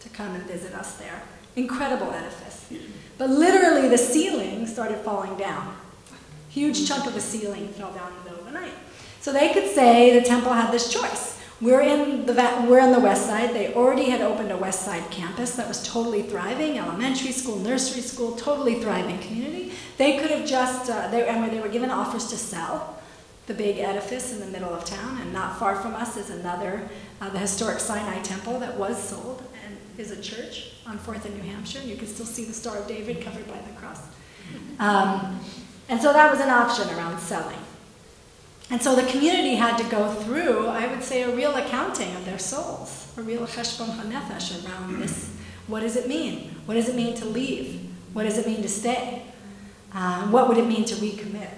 E: to come and visit us there. Incredible edifice. But literally, the ceiling started falling down. Huge chunk of the ceiling fell down in the middle of the night. So they could say the temple had this choice. We're in the we're on the west side. They already had opened a west side campus that was totally thriving, elementary school, nursery school, totally thriving community. They could have just uh, they and they were given offers to sell the big edifice in the middle of town, and not far from us is another, uh, the historic Sinai Temple that was sold and is a church on Fourth in New Hampshire. You can still see the Star of David covered by the cross. Um, and so that was an option around selling. And so the community had to go through, I would say, a real accounting of their souls, a real cheshbon hanefesh around this. What does it mean? What does it mean to leave? What does it mean to stay? Uh, what would it mean to recommit?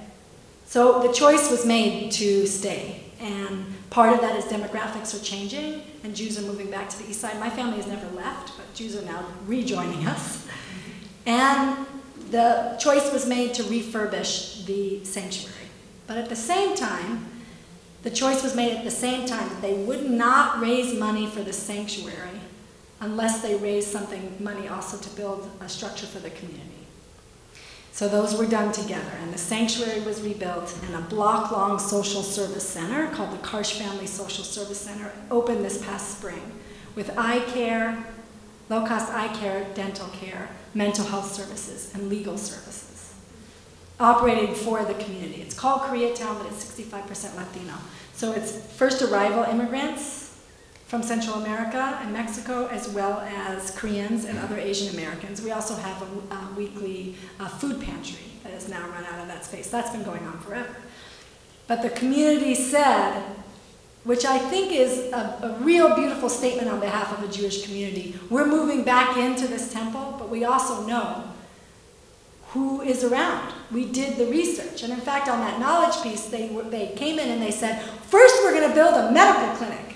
E: So the choice was made to stay. And part of that is demographics are changing, and Jews are moving back to the east side. My family has never left, but Jews are now rejoining us. And the choice was made to refurbish the sanctuary. But at the same time, the choice was made at the same time that they would not raise money for the sanctuary unless they raised something money also to build a structure for the community. So those were done together, and the sanctuary was rebuilt, and a block-long social service center called the Karsh Family Social Service Center opened this past spring with eye care, low-cost eye care, dental care, mental health services, and legal services, operating for the community. It's called Koreatown, but it's 65% Latino. So it's first arrival immigrants from Central America and Mexico, as well as Koreans and other Asian Americans. We also have a, a weekly uh, food pantry that has now run out of that space. That's been going on forever. But the community said, which I think is a, a, real beautiful statement on behalf of the Jewish community. We're moving back into this temple, but we also know who is around. We did the research. And in fact, on that knowledge piece, they, they came in and they said, first we're going to build a medical clinic.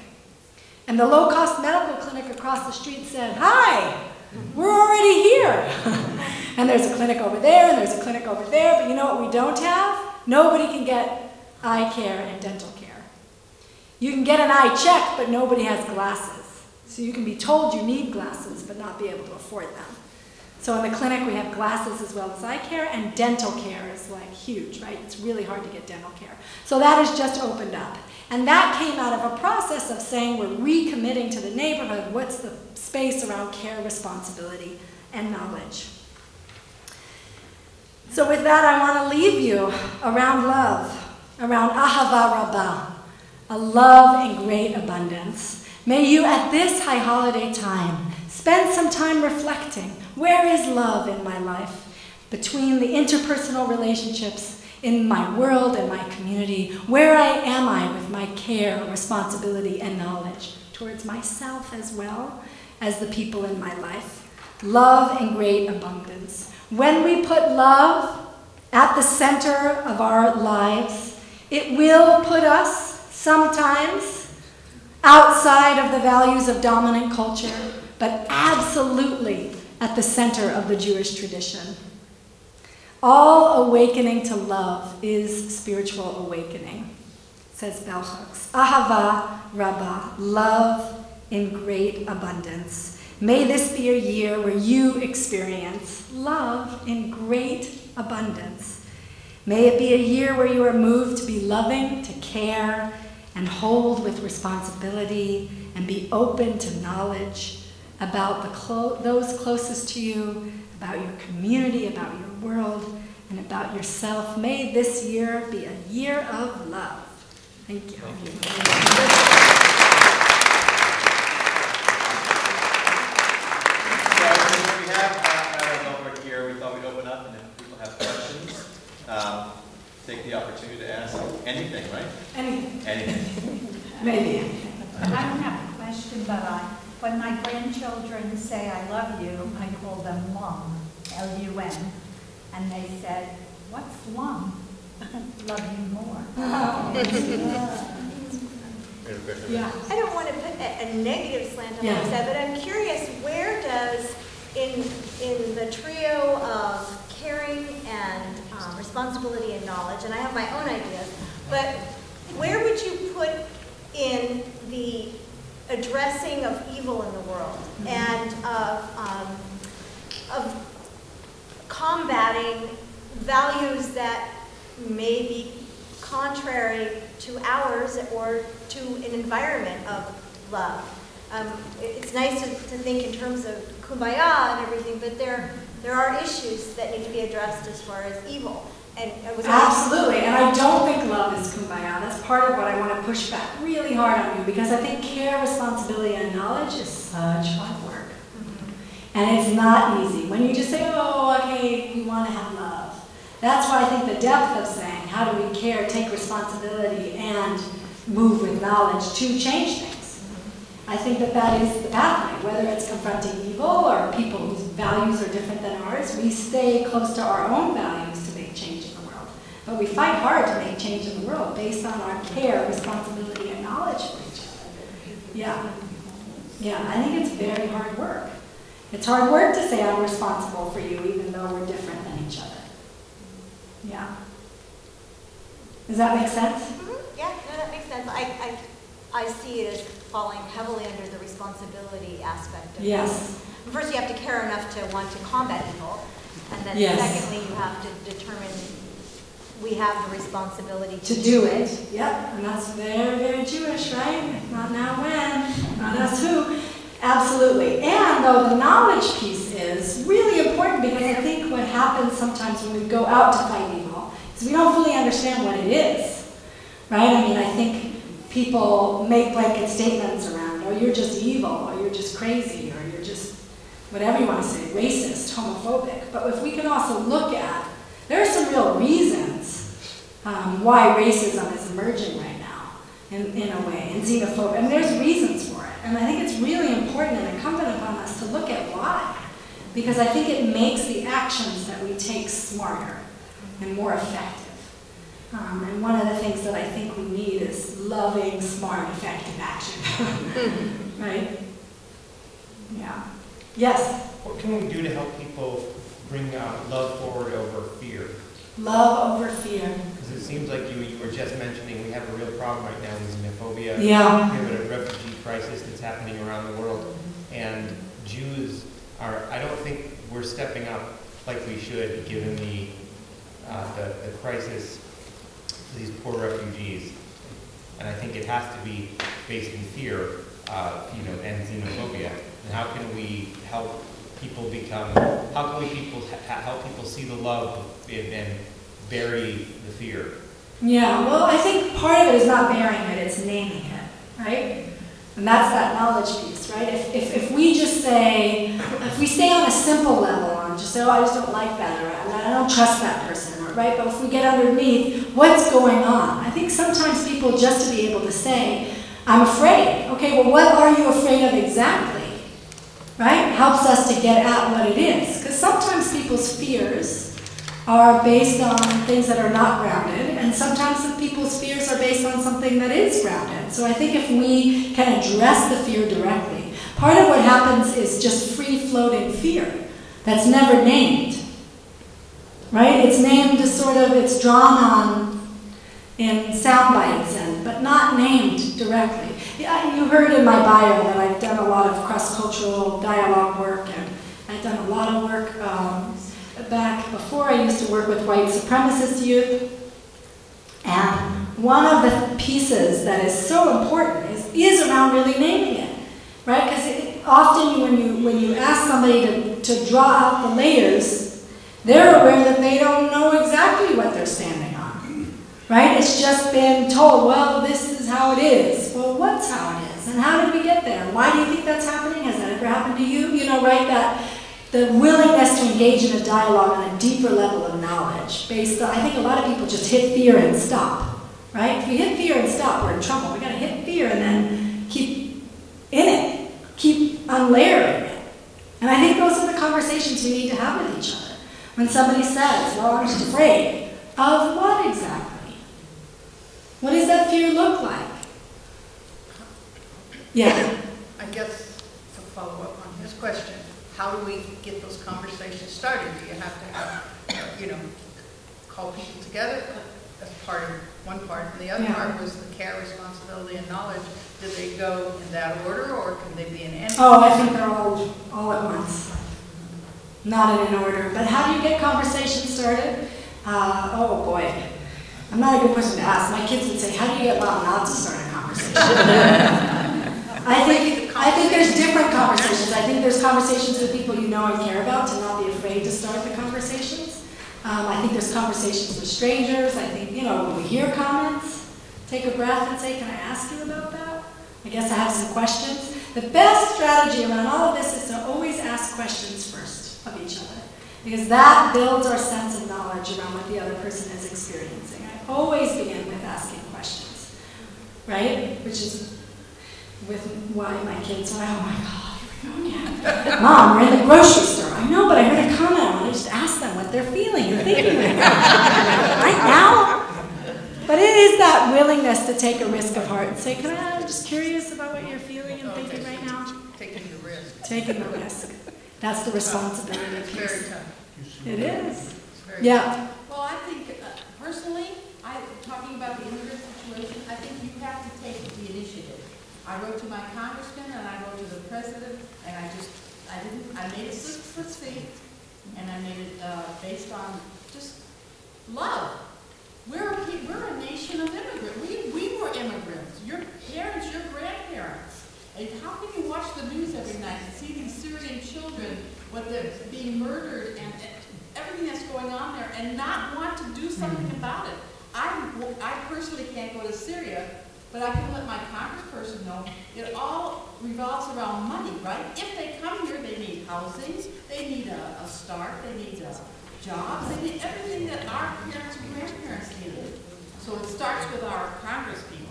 E: And the low cost medical clinic across the street said, Hi, we're already here. and there's a clinic over there, and there's a clinic over there, but you know what we don't have? Nobody can get eye care and dental care. You can get an eye check, but nobody has glasses. So you can be told you need glasses, but not be able to afford them. So in the clinic, we have glasses as well as eye care, and dental care is like huge, right? It's really hard to get dental care. So that has just opened up. And that came out of a process of saying we're recommitting to the neighborhood what's the space around care, responsibility, and knowledge. So with that, I want to leave you around love, around ahava rabbah, a love in great abundance. May you at this high holiday time spend some time reflecting where is love in my life between the interpersonal relationships in my world and my community? Where I am I with my care, responsibility, and knowledge towards myself as well as the people in my life? Love and great abundance. When we put love at the center of our lives, it will put us sometimes outside of the values of dominant culture, but absolutely at the center of the Jewish tradition. All awakening to love is spiritual awakening, says Hooks. Ahava Rabbah, love in great abundance. May this be a year where you experience love in great abundance. May it be a year where you are moved to be loving, to care, and hold with responsibility, and be open to knowledge about the clo- those closest to you, about your community, about your world, and about yourself. May this year be a year of love. Thank you. Thank you.
B: So we have half an hour over here. We thought we'd open up, and if people have questions, um, take the opportunity to ask anything, right?
E: Anything,
B: Anything.
E: maybe.
C: I don't have a question, but I, when my grandchildren say I love you, I call them lum, L-U-M. And they said, what's lum? Love you more.
E: Yeah.
F: I don't want to put a, a negative slant on
E: Yeah.
F: what said, but I'm curious, where does, in, in the trio of caring and um, responsibility and knowledge, and I have my own ideas, but where would you put in the addressing of evil in the world and of, um, of combating values that may be contrary to ours or to an environment of love. Um, It's nice to, to think in terms of kumbaya and everything, but there, there are issues that need to be addressed as far as evil. And it was.
E: Absolutely, and I don't think love is kumbaya. That's part of what I want to push back really hard on you because I think care, responsibility, and knowledge is such hard work. Mm-hmm. And it's not easy. When you just say, oh, okay, we want to have love. That's why I think the depth of saying, how do we care, take responsibility, and move with knowledge to change things. I think that that is the pathway, whether it's confronting evil or people whose values are different than ours. We stay close to our own values to make change in the world. But we fight hard to make change in the world based on our care, responsibility, and knowledge for each other. Yeah. Yeah, I think it's very hard work. It's hard work to say I'm responsible for you even though we're different than each other. Yeah. Does that make sense?
F: Mhm, Yeah, no, that makes sense. I, I, I see it as falling heavily under the responsibility aspect of
E: Yes.
F: First, you have to care enough to want to combat evil, and then
E: Yes.
F: secondly, you have to determine we have the responsibility
E: To do it. Yep. And that's very, very Jewish, right? Not now when, not us who. Absolutely. And though the knowledge piece is really important because I think what happens sometimes when we go out to fight evil is we don't fully understand what it is. Right? I mean, I think people make blanket statements around, oh, you're just evil, or you're just crazy, or you're just whatever you want to say, racist, homophobic. But if we can also look at, there are some real reasons um, why racism is emerging right now, in, in a way, and xenophobia. And there's reasons for it. And I think it's really important and incumbent upon us to look at why. Because I think it makes the actions that we take smarter and more effective. Um, and one of the things that I think we need is loving, smart, effective action. right? Yeah. Yes.
G: What can we do to help people bring uh, love forward over fear?
E: Love over fear.
G: It seems like you, you were just mentioning we have a real problem right now with xenophobia.
E: Yeah.
G: We have a refugee crisis that's happening around the world. And Jews are, I don't think we're stepping up like we should, given the, uh, the, the crisis these poor refugees. And I think it has to be based in fear, uh, you know, and xenophobia. And how can we help people become, how can we people, ha- help people see the love and bury the fear?
E: Yeah, well, I think part of it is not burying it, it's naming it, right? And that's that knowledge piece, right? If, if, if we just say, if we stay on a simple level, on just say, oh, I just don't like that, or I don't trust that person, or, right? But if we get underneath what's going on, I think sometimes people just to be able to say, I'm afraid. Okay, well, what are you afraid of exactly? Right? Helps us to get at what it is. Because sometimes people's fears are based on things that are not grounded, and sometimes the people's fears are based on something that is grounded. So I think if we can address the fear directly, part of what happens is just free floating fear that's never named. Right? It's named as sort of, it's drawn on in sound bites, and, but not named directly. Yeah, you heard in my bio that I've done a lot of cross cultural dialogue work, and I've done a lot of work. Um, back before I used to work with white supremacist youth. And one of the pieces that is so important is, is around really naming it, right? Because often when you, when you ask somebody to, to draw out the layers, they're aware that they don't know exactly what they're standing on, right? It's just been told, well, this is how it is. Well, what's how it is? And how did we get there? Why do you think that's happening? Has that ever happened to you? You know, right? That the willingness to engage in a dialogue on a deeper level of knowledge based on, I think a lot of people just hit fear and stop, right? If we hit fear and stop, we're in trouble. We gotta hit fear and then keep in it, keep unlayering it. And I think those are the conversations we need to have with each other. When somebody says, well, I'm just afraid, of what exactly? What does that fear look like? Yeah.
H: I guess to follow up on his question, how do we get those conversations started? Do you have to have, you know, call people together? That's part of, one part. And the other
E: Yeah.
H: part was the care, responsibility, and knowledge. Do they go in that order, or can they be in any?
E: Oh, I think they're all, all at once. Not in an order. But how do you get conversation started? Uh, oh boy. I'm not a good person to ask. My kids would say, how do you get mom not to start a conversation? I think, I think there's different conversations. I think there's conversations with people you know and care about to not be afraid to start the conversations. Um, I think there's conversations with strangers. I think, you know, when we hear comments, take a breath and say, can I ask you about that? I guess I have some questions. The best strategy around all of this is to always ask questions first of each other. Because that builds our sense of knowledge around what the other person is experiencing. I always begin with asking questions, right? Which is with why my kids are, oh my God, here we go again. Mom, we're in the grocery store. I know, but I heard a comment. I want to just ask them what they're feeling and thinking right now. right now. But it is that willingness to take a risk of heart and say, can I, I'm just curious about what you're feeling and thinking right now.
H: Taking the risk.
E: Taking the risk. That's the responsibility
H: It's very
E: piece.
H: tough.
E: It is.
H: It's very
E: Yeah.
I: Well, I think, uh, personally, I, talking about the immigrant situation, I think you have to take the initiative. I wrote to my congressman and I wrote to the president, and I just, I didn't, I made it succinct, and I made it, uh, based on just love. We're a, we're a nation of immigrants. We, we were immigrants. Your parents, your grandparents. And how can you watch the news every night and see these Syrian children, what they're being murdered and everything that's going on there and not want to do something about it? I, I personally can't go to Syria, but I can let my congressperson know. It all revolves around money, right? If they come here, they need housing, they need a, a start, they need a jobs, they need everything that our parents and grandparents needed. So it starts with our congresspeople.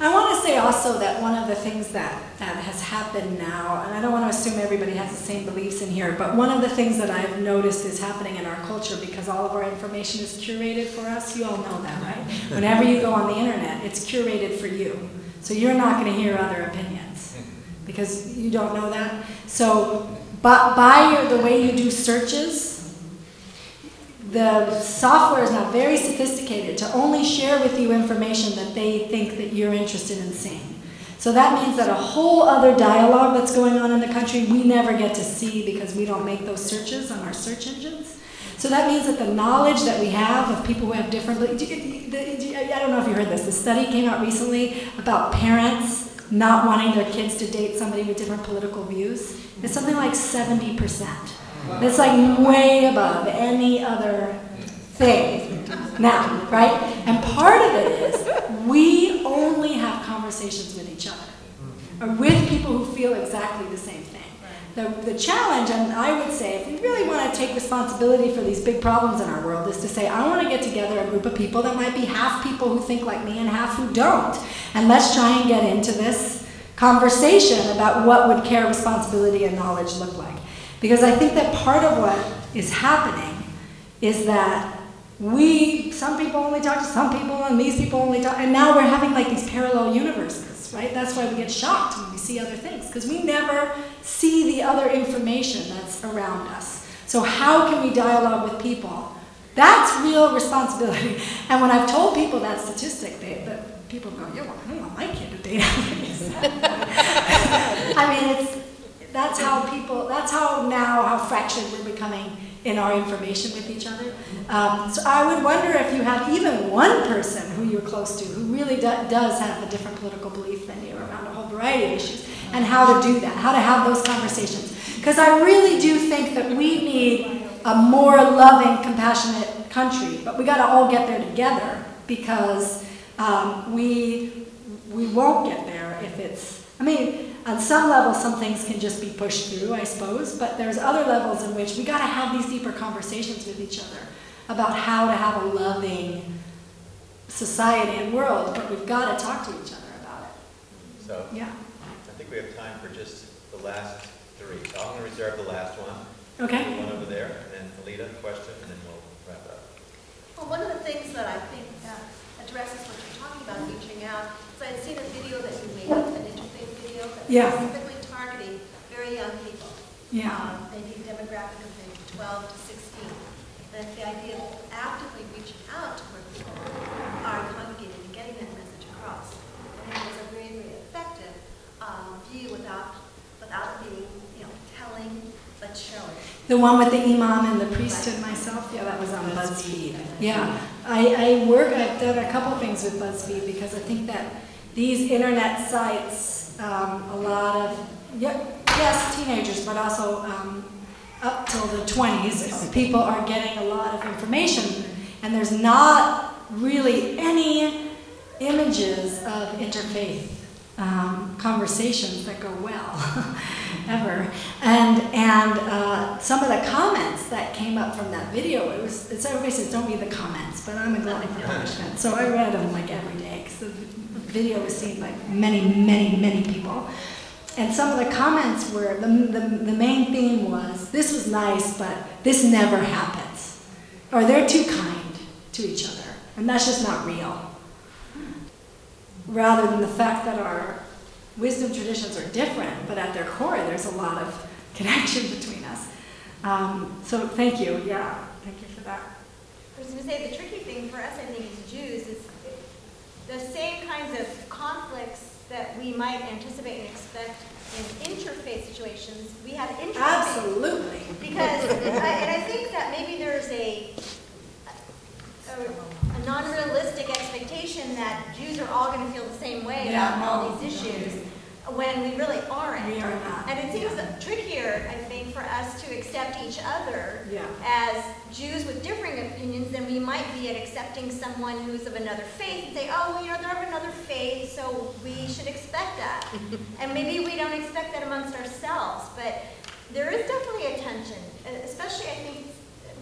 I: I
E: want to say also that one of the things that, that has happened now, and I don't want to assume everybody has the same beliefs in here, but one of the things that I've noticed is happening in our culture because all of our information is curated for us. You all know that, right? Whenever you go on the internet, it's curated for you. So you're not going to hear other opinions because you don't know that. So, but by your, the way you do searches, the software is now very sophisticated to only share with you information that they think that you're interested in seeing. So that means that a whole other dialogue that's going on in the country we never get to see because we don't make those searches on our search engines. So that means that the knowledge that we have of people who have different, I don't know if you heard this, the study came out recently about parents not wanting their kids to date somebody with different political views. It's something like 70%. It's like way above any other thing now, right? And part of it is we only have conversations with each other or with people who feel exactly the same thing. The, the challenge, and I would say, if we really want to take responsibility for these big problems in our world, is to say, I want to get together a group of people that might be half people who think like me and half who don't. And let's try and get into this conversation about what would care, responsibility, and knowledge look like. Because I think that part of what is happening is that we, some people only talk to some people, and these people only talk, and now we're having like these parallel universes, right? That's why we get shocked when we see other things, because we never see the other information that's around us. So, how can we dialogue with people? That's real responsibility. And when I've told people that statistic, they, the people go, "Yeah, well, I don't my kid to date." I mean, it's that's how people. That's how now how fractured we're becoming in our information with each other. Um, so I would wonder if you have even one person who you're close to who really do, does have a different political belief than you around a whole variety of issues, and how to do that, how to have those conversations. Because I really do think that we need a more loving, compassionate country, but we got to all get there together because um, we we won't get there if it's. I mean, on some level, some things can just be pushed through, I suppose, but there's other levels in which we got to have these deeper conversations with each other about how to have a loving society and world, but we've got to talk to each other about it.
B: So
E: Yeah.
B: I think we have time for just the last three. So I'm going to reserve the last one.
E: Okay.
B: The one over there, and then Alita, question, and then we'll wrap up.
F: Well, one of the things that I think uh, addresses what you're talking about, reaching out, is I had seen a video that you made, an interfaith video that
E: Yeah.
F: specifically targeting very young people.
E: Yeah.
F: Um, Maybe demographic of maybe 12 to 16. And it's the idea of actively reaching out to where people are congregating and getting that message across. And it was a very, very effective um, view without, without being, you know, telling, but showing.
E: The one with the imam and the priesthood myself, yeah, that was on BuzzFeed. Yeah, I, I work, I've done a couple things with BuzzFeed because I think that these internet sites, um, a lot of, ye- yes, teenagers, but also um, up till the 20s, people are getting a lot of information, and there's not really any images of interfaith um, conversations that go well ever. And and uh, some of the comments that came up from that video, it was it's, everybody says don't read the comments, but I'm a glutton for punishment, so I read them like every day because video was seen by many many many people. And some of the comments were the, the, the main theme was this was nice, but this never happens, or they're too kind to each other, and that's just not real rather than the fact that our wisdom traditions are different, but at their core, there's a lot of connection between us. Um, so thank you. Yeah, thank you for that.
F: I was going to say, the tricky thing for us, I think, as Jews, is the same kinds of conflicts that we might anticipate and expect in interfaith situations, we have interfaith.
E: Absolutely.
F: Because, I- and I think that maybe there's a, a, a non-realistic expectation that Jews are all going to feel the same way
E: Yeah,
F: about all these issues, when we really aren't.
E: We are not.
F: And it seems trickier, I think, for us to accept each other
E: Yeah.
F: as Jews with differing opinions than we might be at accepting someone who's of another faith and say, oh, well, you know, they're of another faith, so we should expect that. and maybe we don't expect that amongst ourselves, but there is definitely a tension, especially, I think,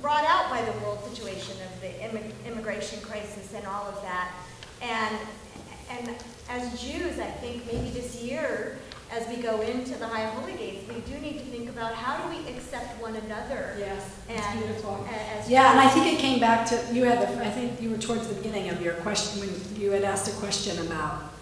F: brought out by the world situation of the immi- immigration crisis and all of that. And, and as Jews, I think maybe this year, as we go into the High Holy Days, we do need to think about how do we accept one another
E: Yes, it's
F: and
E: beautiful.
F: as
E: Yeah, and I think it came back to you had the. I think you were towards the beginning of your question when you had asked a question about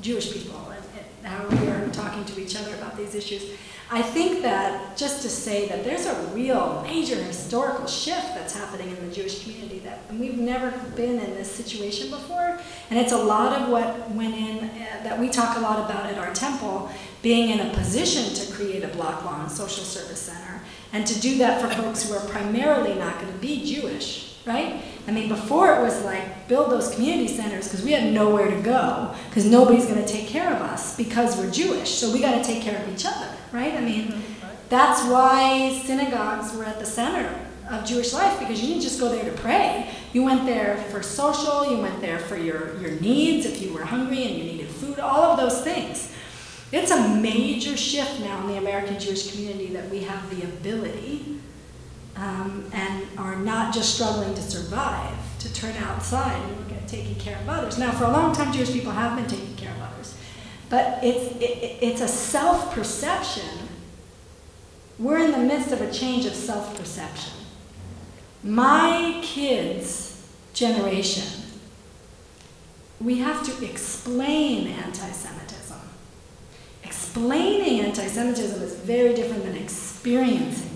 E: Jewish people and, and how we are talking to each other about these issues. I think that just to say that there's a real major historical shift that's happening in the Jewish community that we've never been in this situation before, and it's a lot of what went in uh, that we talk a lot about at our temple, being in a position to create a block lawn social service center, and to do that for folks who are primarily not going to be Jewish, right? I mean, before it was like build those community centers because we had nowhere to go because nobody's going to take care of us because we're Jewish, so we got to take care of each other, right? I mean, mm-hmm. that's why synagogues were at the center of Jewish life because you didn't just go there to pray. You went there for social, you went there for your, your needs if you were hungry and you needed food, all of those things. It's a major shift now in the American Jewish community that we have the ability um, and are not just struggling to survive, to turn outside and look at taking care of others. Now, for a long time, Jewish people have been taking care of others, but it's, it, it's a self perception. We're in the midst of a change of self perception. My kids' generation, we have to explain anti Semitism. Explaining anti Semitism is very different than experiencing.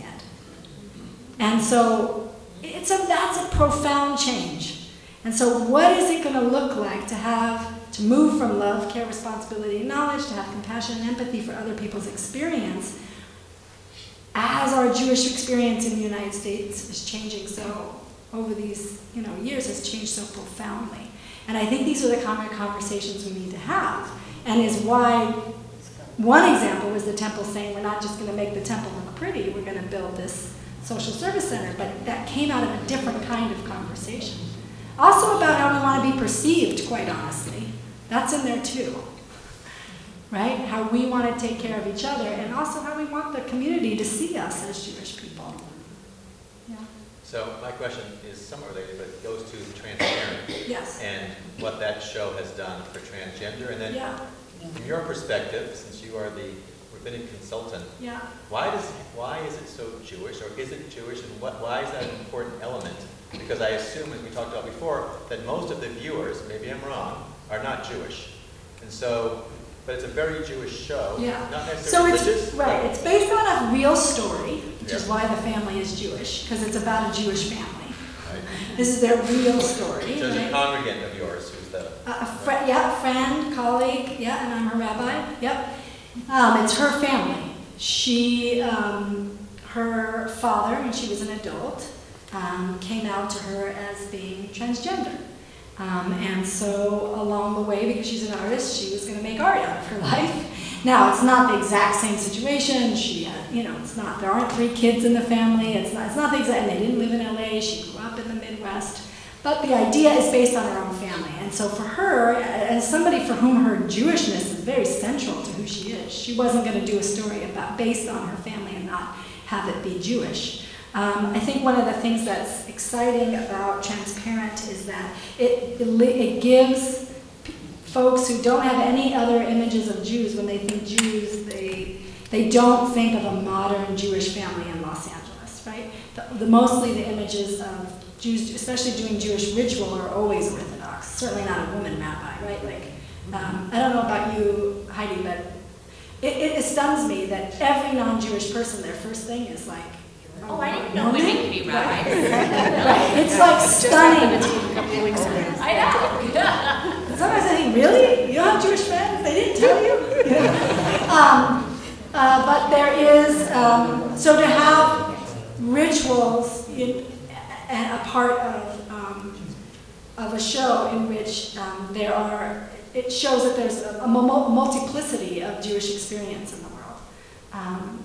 E: And so it's a, that's a profound change. And so, what is it going to look like to have, to move from love, care, responsibility, and knowledge, to have compassion and empathy for other people's experience, as our Jewish experience in the United States is changing so over these you know years has changed so profoundly. And I think these are the of conversations we need to have, and is why one example was the temple saying we're not just going to make the temple look pretty, we're going to build this social service center, but that came out of a different kind of conversation. Also about how we want to be perceived, quite honestly. That's in there too. Right? How we want to take care of each other, and also how we want the community to see us as Jewish people. Yeah.
B: So my question is somewhat related, but it goes to transparent
E: Yes.
B: and what that show has done for transgender. And then
E: Yeah.
B: from your perspective, since you are the rabbinic consultant,
E: Yeah.
B: why does why is it so Jewish, or is it Jewish, and what why is that an important element? Because I assume, as we talked about before, that most of the viewers, maybe I'm wrong, are not Jewish, and so, but it's a very Jewish show,
E: Yeah.
B: not necessarily So
E: it's
B: religious.
E: right. It's based on a real story, which is why the family is Jewish, because it's about a Jewish family.
B: Right.
E: This is their real story.
B: So there's a congregant of yours who's the
E: A, a fri yeah, friend, colleague, yeah, and I'm her rabbi. Yep. Um, it's her family. She, um, her father, when she was an adult, um, came out to her as being transgender. Um, and so along the way, because she's an artist, she was going to make art out of her life. Now, it's not the exact same situation. She, had, you know, it's not. There aren't three kids in the family. It's not. It's not the exact. And they didn't live in LA. She grew up in the Midwest. But the idea is based on her own family. And so for her, as somebody for whom her Jewishness is very central to who she is, she wasn't going to do a story about based on her family and not have it be Jewish. Um, I think one of the things that's exciting about Transparent is that it, it, gives folks who don't have any other images of Jews, when they think Jews, they, they don't think of a modern Jewish family in Los Angeles, right? The, the, mostly the images of Jews, especially doing Jewish ritual, are always Orthodox. Certainly not a woman rabbi, right? Like, um, I don't know about you, Heidi, but it, it, it stuns me that every non-Jewish person, their first thing is like,
A: Oh, I didn't know women could be rabbis.
E: right. It's like stunning.
A: I know. Yeah.
E: Sometimes I think, really? You don't have Jewish friends? They didn't tell you? um, uh, but there is, um, so to have rituals in, a, a part of, um, of a show in which um, there are, it shows that there's a, a multiplicity of Jewish experience in the world. Um,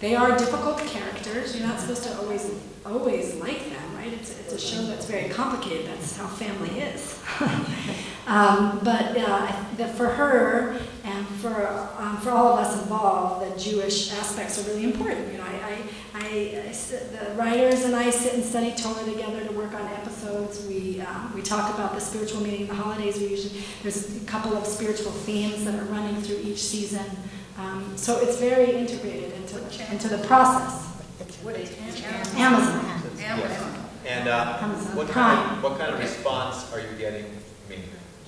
E: they are difficult characters. You're not supposed to always always like them, right? It's, it's a show that's very complicated. That's how family is. um, but uh, for her and for um, for all of us involved, the Jewish aspects are really important. You know, I, I, I, I sit- the writers and I sit and study Torah together to work on episodes. We um, we talk about the spiritual meaning of the holidays. We usually there's a couple of spiritual themes that are running through each season. Um, so it's very integrated into the, into the process.
H: What is
E: Amazon.
H: Amazon.
B: And uh,
E: Amazon
B: what kind, of, what kind of response are you getting?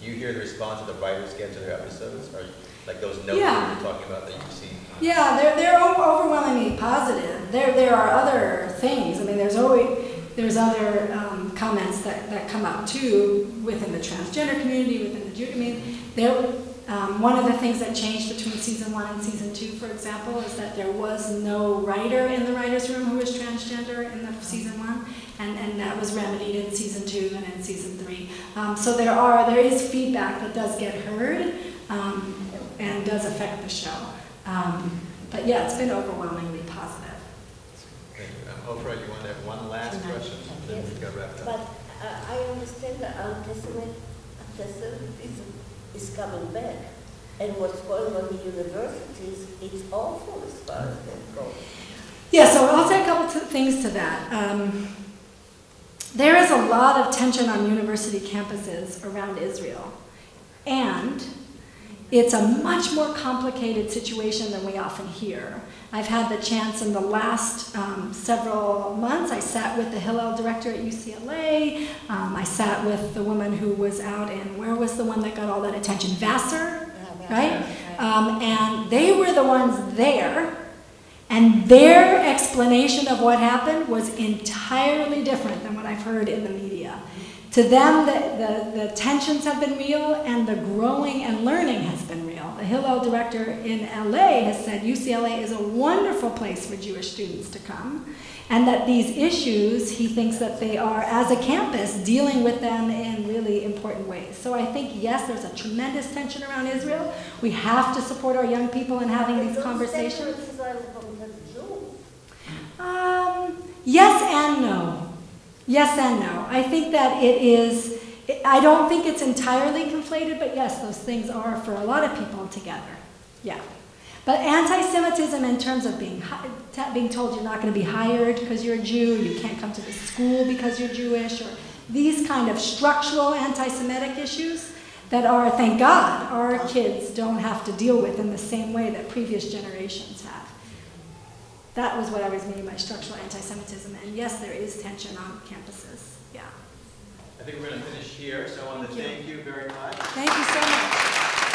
B: I mean, do you hear the response that the writers get to their episodes? Are you, like those notes
E: Yeah.
B: that you're talking about that you've seen?
E: Yeah, they're, they're overwhelmingly positive. There, there are other things. I mean, there's always there's other um, comments that, that come up too within the transgender community, within the Jew. I mean, there. Um, one of the things that changed between season one and season two, for example, is that there was no writer in the writers' room who was transgender in the season one, and, and that was remedied in season two and in season three. Um, so there are there is feedback that does get heard um, and does affect the show. Um, but yeah, it's been overwhelmingly positive.
B: Thank you. Um, Oprah, you want to have one last question? Then we got wrapped
J: But uh, I understand that anti-Semitic- anti-Semitism is coming back. And what's going on in universities, it's awful as far as that goes.
E: Yeah, so I'll say a couple of things to that. Um, there is a lot of tension on university campuses around Israel, and it's a much more complicated situation than we often hear. I've had the chance in the last um, several months. I sat with the Hillel director at UCLA. Um, I sat with the woman who was out in, where was the one that got all that attention? Vassar, right? Um, and they were the ones there, and their explanation of what happened was entirely different than what I've heard in the media. To them, the, the, the tensions have been real, and the growing and learning has been real. The Hillel director in LA has said UCLA is a wonderful place for Jewish students to come, and that these issues, he thinks that they are, as a campus, dealing with them in really important ways. So I think, yes, there's a tremendous tension around Israel. We have to support our young people in having these conversations.
J: separate Israel from the Jews.
E: Um, yes and no. Yes and no. I think that it is, I don't think it's entirely conflated, but yes, those things are for a lot of people together. Yeah. But anti Semitism, in terms of being, being told you're not going to be hired because you're a Jew, you can't come to the school because you're Jewish, or these kind of structural anti Semitic issues that are, thank God, our kids don't have to deal with in the same way that previous generations have that was what I was meaning by structural anti-Semitism. And yes, there is tension on campuses. Yeah.
B: I think we're going to finish here. So I want to thank you very much. Thank you so much.